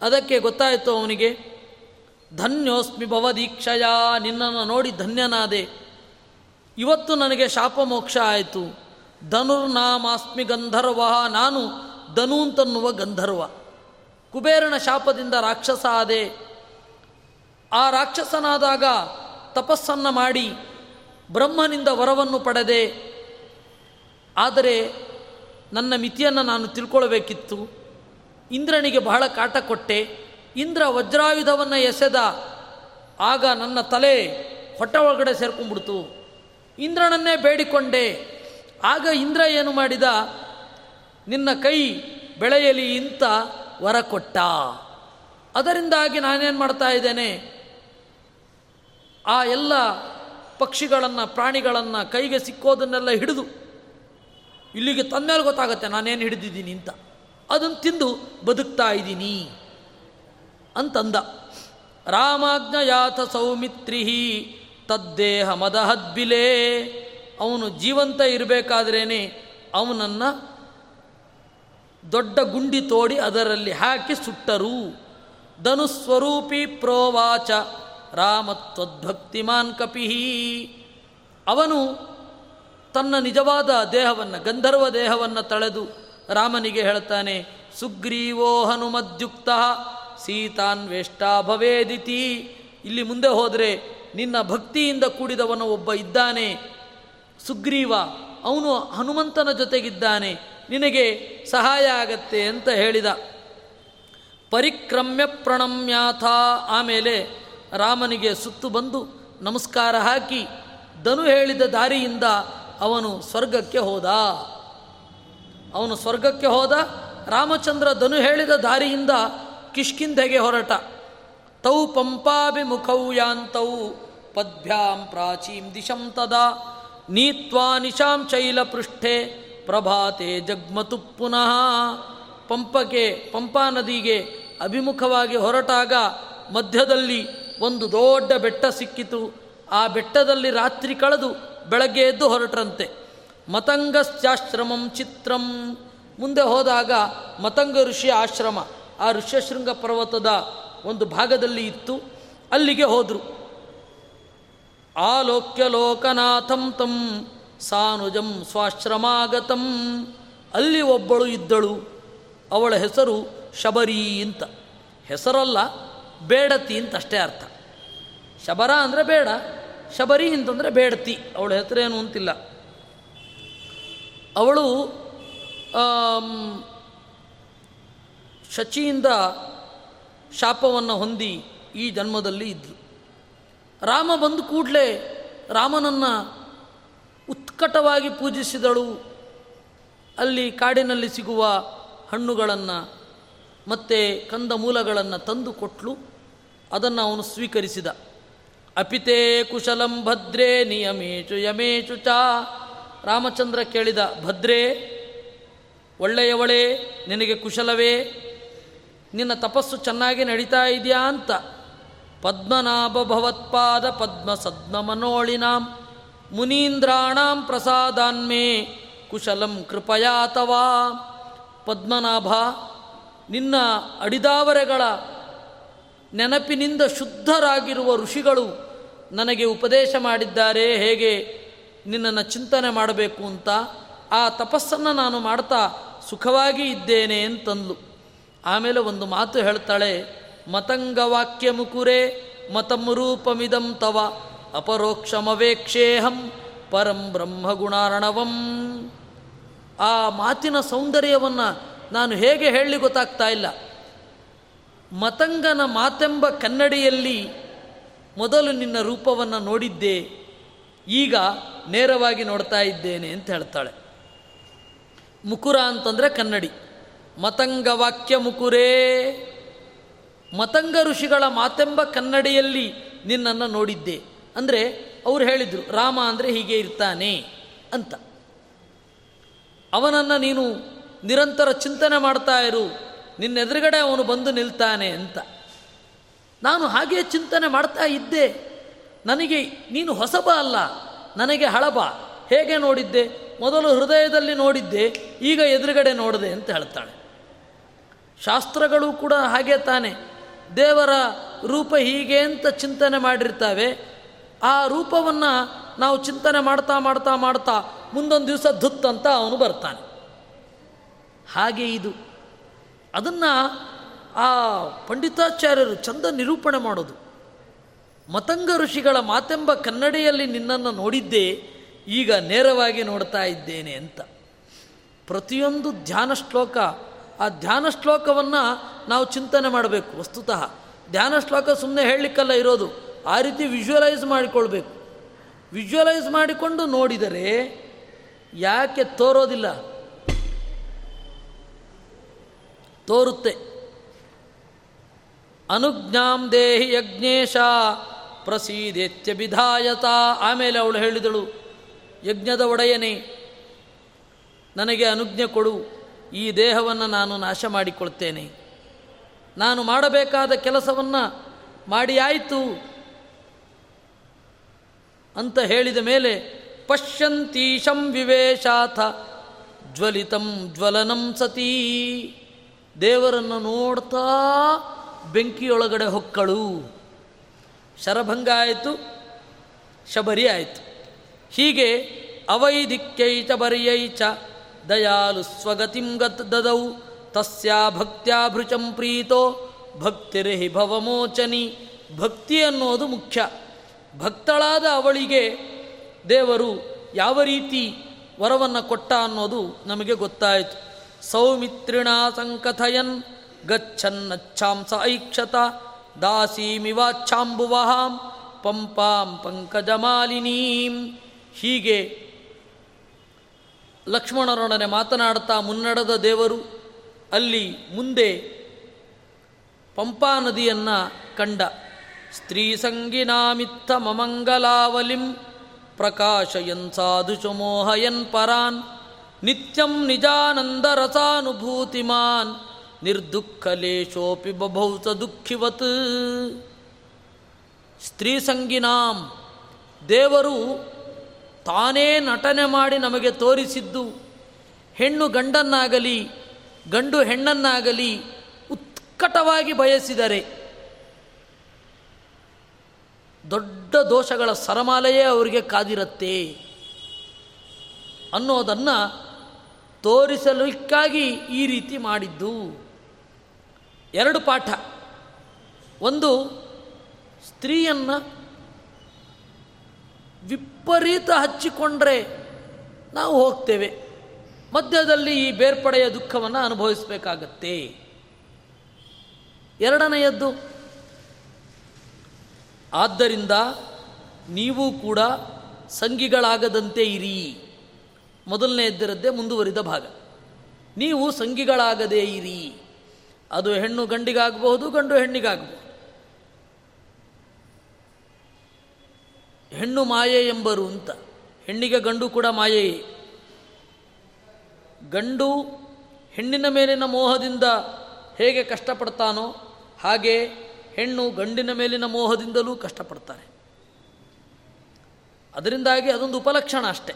ಅದಕ್ಕೆ ಗೊತ್ತಾಯಿತು ಅವನಿಗೆ, ಧನ್ಯೋಸ್ಮಿ ಭವದೀಕ್ಷಯ, ನಿನ್ನನ್ನು ನೋಡಿ ಧನ್ಯನಾದೆ. ಇವತ್ತು ನನಗೆ ಶಾಪ ಮೋಕ್ಷ ಆಯಿತು. ಧನುರ್ನಾಮಾಸ್ಮಿ ಗಂಧರ್ವ, ನಾನು ಧನು ಅಂತನ್ನುವ ಗಂಧರ್ವ. ಕುಬೇರನ ಶಾಪದಿಂದ ರಾಕ್ಷಸ ಆದೆ. ಆ ರಾಕ್ಷಸನಾದಾಗ ತಪಸ್ಸನ್ನು ಮಾಡಿ ಬ್ರಹ್ಮನಿಂದ ವರವನ್ನು ಪಡೆದೆ. ಆದರೆ ನನ್ನ ಮಿತಿಯನ್ನು ನಾನು ತಿಳ್ಕೊಳ್ಬೇಕಿತ್ತು. ಇಂದ್ರನಿಗೆ ಬಹಳ ಕಾಟ ಕೊಟ್ಟೆ. ಇಂದ್ರ ವಜ್ರಾಯುಧವನ್ನು ಎಸೆದ. ಆಗ ನನ್ನ ತಲೆ ಹೊಟ್ಟೆ ಒಳಗಡೆ ಸೇರ್ಕೊಂಡ್ಬಿಡ್ತು. ಇಂದ್ರನನ್ನೇ ಬೇಡಿಕೊಂಡೆ. ಆಗ ಇಂದ್ರ ಏನು ಮಾಡಿದ? ನಿನ್ನ ಕೈ ಬೆಳೆಯಲಿ ಇಂತ ವರ ಕೊಟ್ಟ. ಅದರಿಂದಾಗಿ ನಾನೇನು ಮಾಡ್ತಾ ಇದ್ದೇನೆ? ಆ ಎಲ್ಲ ಪಕ್ಷಿಗಳನ್ನು, ಪ್ರಾಣಿಗಳನ್ನು ಕೈಗೆ ಸಿಕ್ಕೋದನ್ನೆಲ್ಲ ಹಿಡಿದು ಇಲ್ಲಿಗೆ ತಂದ್ಮೇಲೆ ಗೊತ್ತಾಗುತ್ತೆ ನಾನೇನು ಹಿಡಿದಿದ್ದೀನಿ ಅಂತ. ಅದನ್ನು ತಿಂದು ಬದುಕ್ತಾ ಇದ್ದೀನಿ ಅಂತಂದ. ರಾಮಾಜ್ಞಯಾಥ ಸೌಮಿತ್ರಿ ತದ್ದೇಹ ಮದಹದ್ಬಿಲೇ. ಅವನು ಜೀವಂತ ಇರಬೇಕಾದ್ರೇ ಅವನನ್ನು ದೊಡ್ಡ ಗುಂಡಿ ತೋಡಿ ಅದರಲ್ಲಿ ಹಾಕಿ ಸುಟ್ಟರು. ಧನುಸ್ವರೂಪಿ ಪ್ರೋವಾಚ. ರಾಮತ್ವದ್ಭಕ್ತಿಮಾನ್ ಕಪಿಹಿ ಅವನು ತನ್ನ ನಿಜವಾದ ದೇಹವನ್ನು, ಗಂಧರ್ವ ದೇಹವನ್ನು ತಳೆದು ರಾಮನಿಗೆ ಹೇಳ್ತಾನೆ ಸುಗ್ರೀವೋ ಹನುಮದ್ಯುಕ್ತ ಸೀತಾನ್ವೇಷ್ಟ ಭವೇದಿತಿ. ಇಲ್ಲಿ ಮುಂದೆ ಹೋದರೆ ನಿನ್ನ ಭಕ್ತಿಯಿಂದ ಕೂಡಿದವನು ಒಬ್ಬ ಇದ್ದಾನೆ. ಸುಗ್ರೀವ, ಅವನು ಹನುಮಂತನ ಜೊತೆಗಿದ್ದಾನೆ. ನಿನಗೆ ಸಹಾಯ ಆಗತ್ತೆ ಅಂತ ಹೇಳಿದ. ಪರಿಕ್ರಮ್ಯ ಪ್ರಣಮ್ಯಾಥ. ಆಮೇಲೆ ರಾಮನಿಗೆ ಸುತ್ತು ಬಂದು ನಮಸ್ಕಾರ ಹಾಕಿ ಧನು ಹೇಳಿದ ದಾರಿಯಿಂದ ಅವನು ಸ್ವರ್ಗಕ್ಕೆ ಹೋದ. ಅವನು ಸ್ವರ್ಗಕ್ಕೆ ಹೋದ, ರಾಮಚಂದ್ರ ಧನು ಹೇಳಿದ ದಾರಿಯಿಂದ ಕಿಷ್ಕಿಂಧೆಗೆ ಹೊರಟ. ತೌ ಪಂಪಾಭಿಮುಖೌ ಯಾಂತೌ ಪದ್ಭ್ಯಾಂ ಪ್ರಾಚೀಂ ದಿಶಂ ತದಾ. ನೀತ್ವಾ ನಿಶಾಂ ಪೃಷ್ಠೆ ಪ್ರಭಾತೆ ಜಗ್ಮತು ಪುನಃ. ಪಂಪಕ್ಕೆ ಪಂಪಾ ನದಿಗೆ ಅಭಿಮುಖವಾಗಿ ಹೊರಟಾಗ ಮಧ್ಯದಲ್ಲಿ ಒಂದು ದೊಡ್ಡ ಬೆಟ್ಟ ಸಿಕ್ಕಿತು. ಆ ಬೆಟ್ಟದಲ್ಲಿ ರಾತ್ರಿ ಕಳೆದು ಬೆಳಗ್ಗೆ ಎದ್ದು ಹೊರಟ್ರಂತೆ. ಮತಂಗಶ್ಚಾಶ್ರಮಂ ಚಿತ್ರಂ. ಮುಂದೆ ಹೋದಾಗ ಮತಂಗ ಋಷಿಯ ಆಶ್ರಮ. ಆ ಋಷ್ಯಶೃಂಗ ಪರ್ವತದ ಒಂದು ಭಾಗದಲ್ಲಿ ಇತ್ತು. ಅಲ್ಲಿಗೆ ಹೋದರು. ಆಲೋಕ್ಯ ಲೋಕನಾಥಂ ತಂ ಸಾನುಜಂ ಸ್ವಾಶ್ರಮಾಗತಂ. ಅಲ್ಲಿ ಒಬ್ಬಳು ಇದ್ದಳು. ಅವಳ ಹೆಸರು ಶಬರಿ ಅಂತ. ಹೆಸರಲ್ಲ, ಬೇಡತಿ ಅಂತ ಅಷ್ಟೇ ಅರ್ಥ. ಶಬರ ಅಂದರೆ ಬೇಡ, ಶಬರಿ ಅಂತಂದರೆ ಬೇಡತಿ. ಅವಳ ಹೆಸರೇನು ಅಂತಿಲ್ಲ. ಅವಳು ಶಚಿಯಿಂದ ಶಾಪವನ್ನು ಹೊಂದಿ ಈ ಜನ್ಮದಲ್ಲಿ ಇದ್ಲು. ರಾಮ ಬಂದು ಕೂಡಲೇ ರಾಮನನ್ನು ಉತ್ಕಟವಾಗಿ ಪೂಜಿಸಿದಳು. ಅಲ್ಲಿ ಕಾಡಿನಲ್ಲಿ ಸಿಗುವ ಹಣ್ಣುಗಳನ್ನು ಮತ್ತು ಕಂದ ಮೂಲಗಳನ್ನು ತಂದು ಕೊಟ್ಟಳು ಅದನ್ನು ಅವನು ಸ್ವೀಕರಿಸಿದ. ಅಪಿತೇ ಕುಶಲಂ ಭದ್ರೇ ನಿಯಮೇಚು ಯಮೇಚು ಚ. ರಾಮಚಂದ್ರ ಕೇಳಿದ, ಭದ್ರೇ, ಒಳ್ಳೆಯವಳೇ, ನಿನಗೆ ಕುಶಲವೇ, ನಿನ್ನ ತಪಸ್ಸು ಚೆನ್ನಾಗಿ ನಡೀತಾ ಇದೆಯಾ ಅಂತ. ಪದ್ಮನಾಭ ಭವತ್ಪಾದ ಪದ್ಮ ಸದ್ಮ ಮನೋಳಿನಾಂ, ಮುನೀಂದ್ರಾಣಾಂ ಪ್ರಸಾದಾನ್ಮೇ, ಕುಶಲಂ ಕೃಪಯಾತವಾ. ಪದ್ಮನಾಭ, ನಿನ್ನ ಅಡಿದಾವರೆಗಳ ನೆನಪಿನಿಂದ ಶುದ್ಧರಾಗಿರುವ ಋಷಿಗಳು ನನಗೆ ಉಪದೇಶ ಮಾಡಿದ್ದಾರೆ, ಹೇಗೆ ನಿನ್ನನ್ನು ಚಿಂತನೆ ಮಾಡಬೇಕು ಅಂತ. ಆ ತಪಸ್ಸನ್ನು ನಾನು ಮಾಡ್ತಾ ಸುಖವಾಗಿ ಇದ್ದೇನೆ ಅಂತಂದ್ಲು. ಆಮೇಲೆ ಒಂದು ಮಾತು ಹೇಳ್ತಾಳೆ, ಮತಂಗವಾಕ್ಯ ಮುಕುರೆ ಮತಮರೂಪಮಿದಂ ತವ ಅಪರೋಕ್ಷಮವೇಕ್ಷೇಹಂ ಪರಂ ಬ್ರಹ್ಮಗುಣಾರ್ಣವಂ. ಆ ಮಾತಿನ ಸೌಂದರ್ಯವನ್ನು ನಾನು ಹೇಗೆ ಹೇಳಿ ಗೊತ್ತಾಗ್ತಾ ಇಲ್ಲ. ಮತಂಗನ ಮಾತೆಂಬ ಕನ್ನಡಿಯಲ್ಲಿ ಮೊದಲು ನಿನ್ನ ರೂಪವನ್ನು ನೋಡಿದ್ದೆ, ಈಗ ನೇರವಾಗಿ ನೋಡ್ತಾ ಇದ್ದೇನೆ ಅಂತ ಹೇಳ್ತಾಳೆ. ಮುಕುರ ಅಂತಂದರೆ ಕನ್ನಡಿ. ಮತಂಗ ವಾಕ್ಯ ಮುಕುರೇ. ಮತಂಗ ಋಷಿಗಳ ಮಾತೆಂಬ ಕನ್ನಡಿಯಲ್ಲಿ ನಿನ್ನನ್ನು ನೋಡಿದ್ದೆ. ಅಂದರೆ ಅವ್ರು ಹೇಳಿದರು, ರಾಮ ಅಂದರೆ ಹೀಗೆ ಇರ್ತಾನೆ ಅಂತ. ಅವನನ್ನು ನೀನು ನಿರಂತರ ಚಿಂತನೆ ಮಾಡ್ತಾ ಇರು. ನಿನ್ನೆದುರುಗಡೆ ಅವನು ಬಂದು ನಿಲ್ತಾನೆ ಅಂತ. ನಾನು ಹಾಗೆ ಚಿಂತನೆ ಮಾಡ್ತಾ ಇದ್ದೆ. ನನಗೆ ನೀನು ಹೊಸಬ ಅಲ್ಲ, ನನಗೆ ಹಳಬ. ಹೇಗೆ ನೋಡಿದ್ದೆ? ಮೊದಲು ಹೃದಯದಲ್ಲಿ ನೋಡಿದ್ದೆ, ಈಗ ಎದುರುಗಡೆ ನೋಡಿದೆ ಅಂತ ಹೇಳ್ತಾಳೆ. ಶಾಸ್ತ್ರಗಳು ಕೂಡ ಹಾಗೆ ತಾನೆ. ದೇವರ ರೂಪ ಹೀಗೆ ಅಂತ ಚಿಂತನೆ ಮಾಡಿರ್ತಾವೆ. ಆ ರೂಪವನ್ನು ನಾವು ಚಿಂತನೆ ಮಾಡ್ತಾ ಮಾಡ್ತಾ ಮಾಡ್ತಾ ಮುಂದೊಂದು ದಿವಸ ಧುತ್ ಅಂತ ಅವನು ಬರ್ತಾನೆ. ಹಾಗೆ ಇದು. ಅದನ್ನು ಆ ಪಂಡಿತಾಚಾರ್ಯರು ಚಂದ ನಿರೂಪಣೆ ಮಾಡೋದು. ಮತಂಗ ಋಷಿಗಳ ಮಾತೆಂಬ ಕನ್ನಡಿಯಲ್ಲಿ ನಿನ್ನನ್ನು ನೋಡಿದ್ದೆ ಈಗ ನೇರವಾಗಿ ನೋಡ್ತಾ ಇದ್ದೇನೆ ಅಂತ. ಪ್ರತಿಯೊಂದು ಧ್ಯಾನ ಶ್ಲೋಕ, ಆ ಧ್ಯಾನ ಶ್ಲೋಕವನ್ನು ನಾವು ಚಿಂತನೆ ಮಾಡಬೇಕು ವಸ್ತುತಃ. ಧ್ಯಾನ ಶ್ಲೋಕ ಸುಮ್ಮನೆ ಹೇಳಲಿಕ್ಕಲ್ಲ ಇರೋದು, ಆ ರೀತಿ ವಿಜುವಲೈಸ್ ಮಾಡಿಕೊಳ್ಬೇಕು. ವಿಜುವಲೈಸ್ ಮಾಡಿಕೊಂಡು ನೋಡಿದರೆ ಯಾಕೆ ತೋರೋದಿಲ್ಲ? ತೋರುತ್ತೆ. ಅನುಜ್ಞಾಂ ದೇಹಿ ಯಜ್ಞೇಶ ಪ್ರಸೀದೆತ್ಯ ವಿಧಾಯತ. ಆಮೇಲೆ ಅವಳು ಹೇಳಿದಳು, ಯಜ್ಞದ ಒಡೆಯನೇ, ನನಗೆ ಅನುಜ್ಞೆ ಕೊಡು, ಈ ದೇಹವನ್ನು ನಾನು ನಾಶ ಮಾಡಿಕೊಳ್ತೇನೆ. ನಾನು ಮಾಡಬೇಕಾದ ಕೆಲಸವನ್ನು ಮಾಡಿ ಆಯಿತು. ಅಂತ ಹೇಳಿದ ಮೇಲೆ, ಪಶ್ಯಂತೀಶಂ ವಿವೇಶಾಥ ಜ್ವಲಿತಂ ಜ್ವಲನಂ ಸತೀ. ದೇವರನ್ನು ನೋಡ್ತಾ ಬೆಂಕಿಯೊಳಗಡೆ ಹೊಕ್ಕಳು. ಶರಭಂಗ ಆಯಿತು ಶಬರಿ ಆಯಿತು ಹೀಗೆ ಅವೈದಿಕ್ಯೈಚ ಬರಿಯೈಚ ದಯಾಲು ಸ್ವಗತಿಂ ಗತ್ ದದೌ, ತಸ್ಯಾ ಭಕ್ತ್ಯಾಭೃಚಂ ಪ್ರೀತೋ, ಭಕ್ತಿರ್ಹಿ ಭವಮೋಚನಿ. ಭಕ್ತಿ ಅನ್ನೋದು ಮುಖ್ಯ. ಭಕ್ತಳಾದ ಅವಳಿಗೆ ದೇವರು ಯಾವ ರೀತಿ ವರವನ್ನು ಕೊಟ್ಟ ಅನ್ನೋದು ನಮಗೆ ಗೊತ್ತಾಯಿತು. ಸೌಮಿತ್ರಿಣ ಸಂಕಥಯನ್ ಗಚ್ಚನ್ನಚ್ಛಾಂಸ ಐಕ್ಷತ ದಾಸೀಮಿವಾಚ್ಛಾಂಬುವಹಾಂ ಪಂಪಾಂ ಪಂಕಜಮಾಲಿನೀಂ. ಹೀಗೆ ಲಕ್ಷ್ಮಣರೊಡನೆ ಮಾತನಾಡ್ತಾ ಮುನ್ನಡೆದ ದೇವರು ಅಲ್ಲಿ ಮುಂದೆ ಪಂಪಾ ನದಿಯನ್ನು ಕಂಡ. ಸ್ತ್ರೀ ಸಂಗಿನಾಮಿತ್ತ ಮಮಂಗಲಾವಲಿಂ ಪ್ರಕಾಶಯನ್ ಸಾಧು ಮೋಹಯನ್ ಪರಾನ್. ನಿತ್ಯಂ ನಿಜಾನಂದ ನಿಜಾನಂದರಸಾನುಭೂತಿಮಾನ್ ನಿರ್ದುಃಖಲೇಶೋಪಿ ಬಭೌಸ ದುಃಖಿವತ್. ಸ್ತ್ರೀ ಸಂಗಿನಾಂ, ದೇವರು ತಾನೇ ನಟನೆ ಮಾಡಿ ನಮಗೆ ತೋರಿಸಿದ್ದು. ಹೆಣ್ಣು ಗಂಡನ್ನಾಗಲಿ, ಗಂಡು ಹೆಣ್ಣನ್ನಾಗಲಿ ಉತ್ಕಟವಾಗಿ ಬಯಸಿದರೆ ದೊಡ್ಡ ದೋಷಗಳ ಸರಮಾಲೆಯೇ ಅವರಿಗೆ ಕಾದಿರತ್ತೆ ಅನ್ನೋದನ್ನು ತೋರಿಸಲಿಕ್ಕಾಗಿ ಈ ರೀತಿ ಮಾಡಿದ್ದು. ಎರಡು ಪಾಠ. ಒಂದು, ಸ್ತ್ರೀಯನ್ನು ವಿಪರೀತ ಹಚ್ಚಿಕೊಂಡ್ರೆ ನಾವು ಹೋಗ್ತೇವೆ. ಮಧ್ಯದಲ್ಲಿ ಈ ಬೇರ್ಪಡೆಯ ದುಃಖವನ್ನು ಅನುಭವಿಸಬೇಕಾಗತ್ತೆ. ಎರಡನೆಯದ್ದು, ಆದ್ದರಿಂದ ನೀವು ಕೂಡ ಸಂಗಿಗಳಾಗದಂತೆ ಇರಿ. ಮೊದಲನೆಯದ್ದಿರದ್ದೇ ಮುಂದುವರಿದ ಭಾಗ. ನೀವು ಸಂಗಿಗಳಾಗದೇ ಇರಿ. ಅದು ಹೆಣ್ಣು ಗಂಡಿಗಾಗಬಹುದು, ಗಂಡು ಹೆಣ್ಣಿಗಾಗಬಹುದು. ಹೆಣ್ಣು ಮಾಯೆ ಎಂಬರು ಅಂತ. ಹೆಣ್ಣಿಗೆ ಗಂಡು ಕೂಡ ಮಾಯೆಯೇ. ಗಂಡು ಹೆಣ್ಣಿನ ಮೇಲಿನ ಮೋಹದಿಂದ ಹೇಗೆ ಕಷ್ಟಪಡ್ತಾನೋ ಹಾಗೆ ಹೆಣ್ಣು ಗಂಡಿನ ಮೇಲಿನ ಮೋಹದಿಂದಲೂ ಕಷ್ಟಪಡ್ತಾರೆ ಅದರಿಂದಾಗಿ ಅದೊಂದು ಉಪಲಕ್ಷಣ ಅಷ್ಟೆ.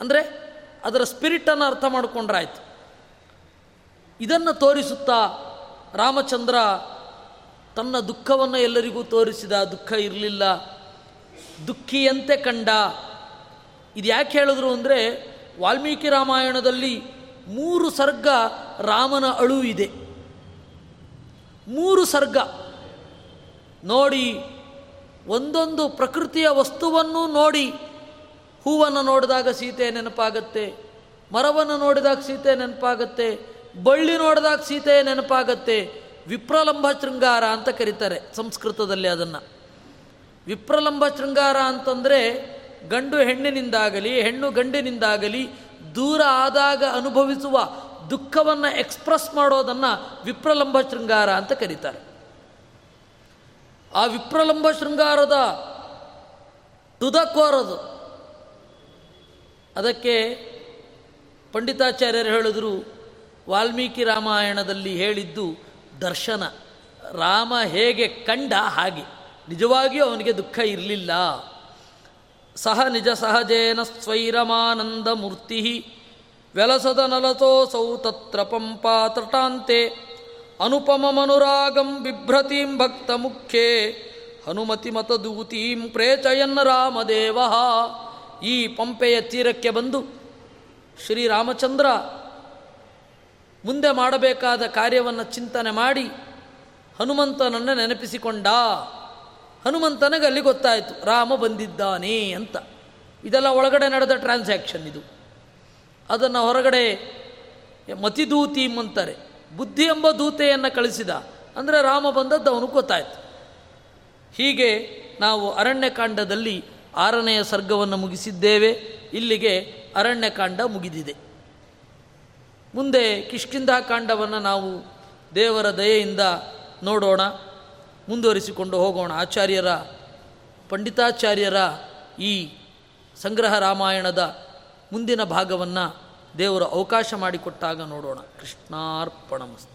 ಅಂದರೆ ಅದರ ಸ್ಪಿರಿಟನ್ನು ಅರ್ಥ ಮಾಡಿಕೊಂಡ್ರಾಯ್ತು. ಇದನ್ನು ತೋರಿಸುತ್ತಾ ರಾಮಚಂದ್ರ ತನ್ನ ದುಃಖವನ್ನು ಎಲ್ಲರಿಗೂ ತೋರಿಸಿದ, ದುಃಖ ಇರಲಿಲ್ಲ, ದುಃಖಿಯಂತೆ ಕಂಡ. ಇದು ಯಾಕೆ ಹೇಳಿದ್ರು ಅಂದರೆ, ವಾಲ್ಮೀಕಿ ರಾಮಾಯಣದಲ್ಲಿ ಮೂರು ಸರ್ಗ ರಾಮನ ಅಳು ಇದೆ. ಮೂರು ಸರ್ಗ. ನೋಡಿ, ಒಂದೊಂದು ಪ್ರಕೃತಿಯ ವಸ್ತುವನ್ನು ನೋಡಿ ಹೂವನ್ನು ನೋಡಿದಾಗ ಸೀತೆ ನೆನಪಾಗತ್ತೆ, ಮರವನ್ನು ನೋಡಿದಾಗ ಸೀತೆ ನೆನಪಾಗತ್ತೆ, ಬಳ್ಳಿ ನೋಡಿದಾಗ ಸೀತೆ ನೆನಪಾಗತ್ತೆ, ವಿಪ್ರಲಂಬ ಶೃಂಗಾರ ಅಂತ ಕರೀತಾರೆ ಸಂಸ್ಕೃತದಲ್ಲಿ ಅದನ್ನು. ವಿಪ್ರಲಂಬ ಶೃಂಗಾರ ಅಂತಂದರೆ ಗಂಡು ಹೆಣ್ಣಿನಿಂದಾಗಲಿ, ಹೆಣ್ಣು ಗಂಡಿನಿಂದಾಗಲಿ ದೂರ ಆದಾಗ ಅನುಭವಿಸುವ ದುಃಖವನ್ನು ಎಕ್ಸ್ಪ್ರೆಸ್ ಮಾಡೋದನ್ನು ವಿಪ್ರಲಂಬ ಶೃಂಗಾರ ಅಂತ ಕರೀತಾರೆ. ಆ ವಿಪ್ರಲಂಬ ಶೃಂಗಾರದ ತುದಕೋರದು ಅದಕ್ಕೆ ಪಂಡಿತಾಚಾರ್ಯರು ಹೇಳಿದ್ರು, ವಾಲ್ಮೀಕಿ ರಾಮಾಯಣದಲ್ಲಿ ಹೇಳಿದ್ದು ದರ್ಶನ. ರಾಮ ಹೇಗೆ ಕಂಡ ಹಾಗೆ. ನಿಜವಾಗಿಯೂ ಅವನಿಗೆ ದುಃಖ ಇರಲಿಲ್ಲ. ಸಹ ನಿಜ ಸಹಜೇನ ಸ್ವೈರಮಾನಂದ ಮೂರ್ತಿ ವ್ಯಲಸದ ನಲತೋಸೌ ತತ್ರ ಪಂಪಾ ತಟಾಂತೆ. ಅನುಪಮಮನುರಾಗಂ ಬಿಭ್ರತೀಂ ಭಕ್ತ ಮುಖ್ಯೆ ಹನುಮತಿ ಮತದೂತೀಂ ಪ್ರೇಚಯನ್ನ ರಾಮದೇವ. ಈ ಪಂಪೆಯ ತೀರಕ್ಕೆ ಬಂದು ಶ್ರೀರಾಮಚಂದ್ರ ಮುಂದೆ ಮಾಡಬೇಕಾದ ಕಾರ್ಯವನ್ನು ಚಿಂತನೆ ಮಾಡಿ ಹನುಮಂತನನ್ನು ನೆನಪಿಸಿಕೊಂಡ. ಹನುಮಂತನಿಗೆ ಅಲ್ಲಿ ಗೊತ್ತಾಯಿತು, ರಾಮ ಬಂದಿದ್ದಾನೆ ಅಂತ. ಇದೆಲ್ಲ ಒಳಗಡೆ ನಡೆದ ಟ್ರಾನ್ಸಾಕ್ಷನ್ ಇದು. ಅದನ್ನು ಹೊರಗಡೆ ಮತಿದೂತಿ ಅಂತಾರೆ ಬುದ್ಧಿ ಎಂಬ ದೂತೆಯನ್ನು ಕಳಿಸಿದ. ಅಂದರೆ ರಾಮ ಬಂದದ್ದು ಅವನು ಗೊತ್ತಾಯಿತು. ಹೀಗೆ ನಾವು ಅರಣ್ಯಕಾಂಡದಲ್ಲಿ ಆರನೆಯ ಸರ್ಗವನ್ನು ಮುಗಿಸಿದ್ದೇವೆ. ಇಲ್ಲಿಗೆ ಅರಣ್ಯಕಾಂಡ ಮುಗಿದಿದೆ. ಮುಂದೆ ಕಿಷ್ಕಿಂಧಾಕಾಂಡವನ್ನು ನಾವು ದೇವರ ದಯೆಯಿಂದ ನೋಡೋಣ, ಮುಂದುವರಿಸಿಕೊಂಡು ಹೋಗೋಣ. ಆಚಾರ್ಯರ, ಪಂಡಿತಾಚಾರ್ಯರ ಈ ಸಂಗ್ರಹ ರಾಮಾಯಣದ ಮುಂದಿನ ಭಾಗವನ್ನು ದೇವರು ಅವಕಾಶ ಮಾಡಿಕೊಟ್ಟಾಗ ನೋಡೋಣ. ಕೃಷ್ಣಾರ್ಪಣಮಸ್ತು.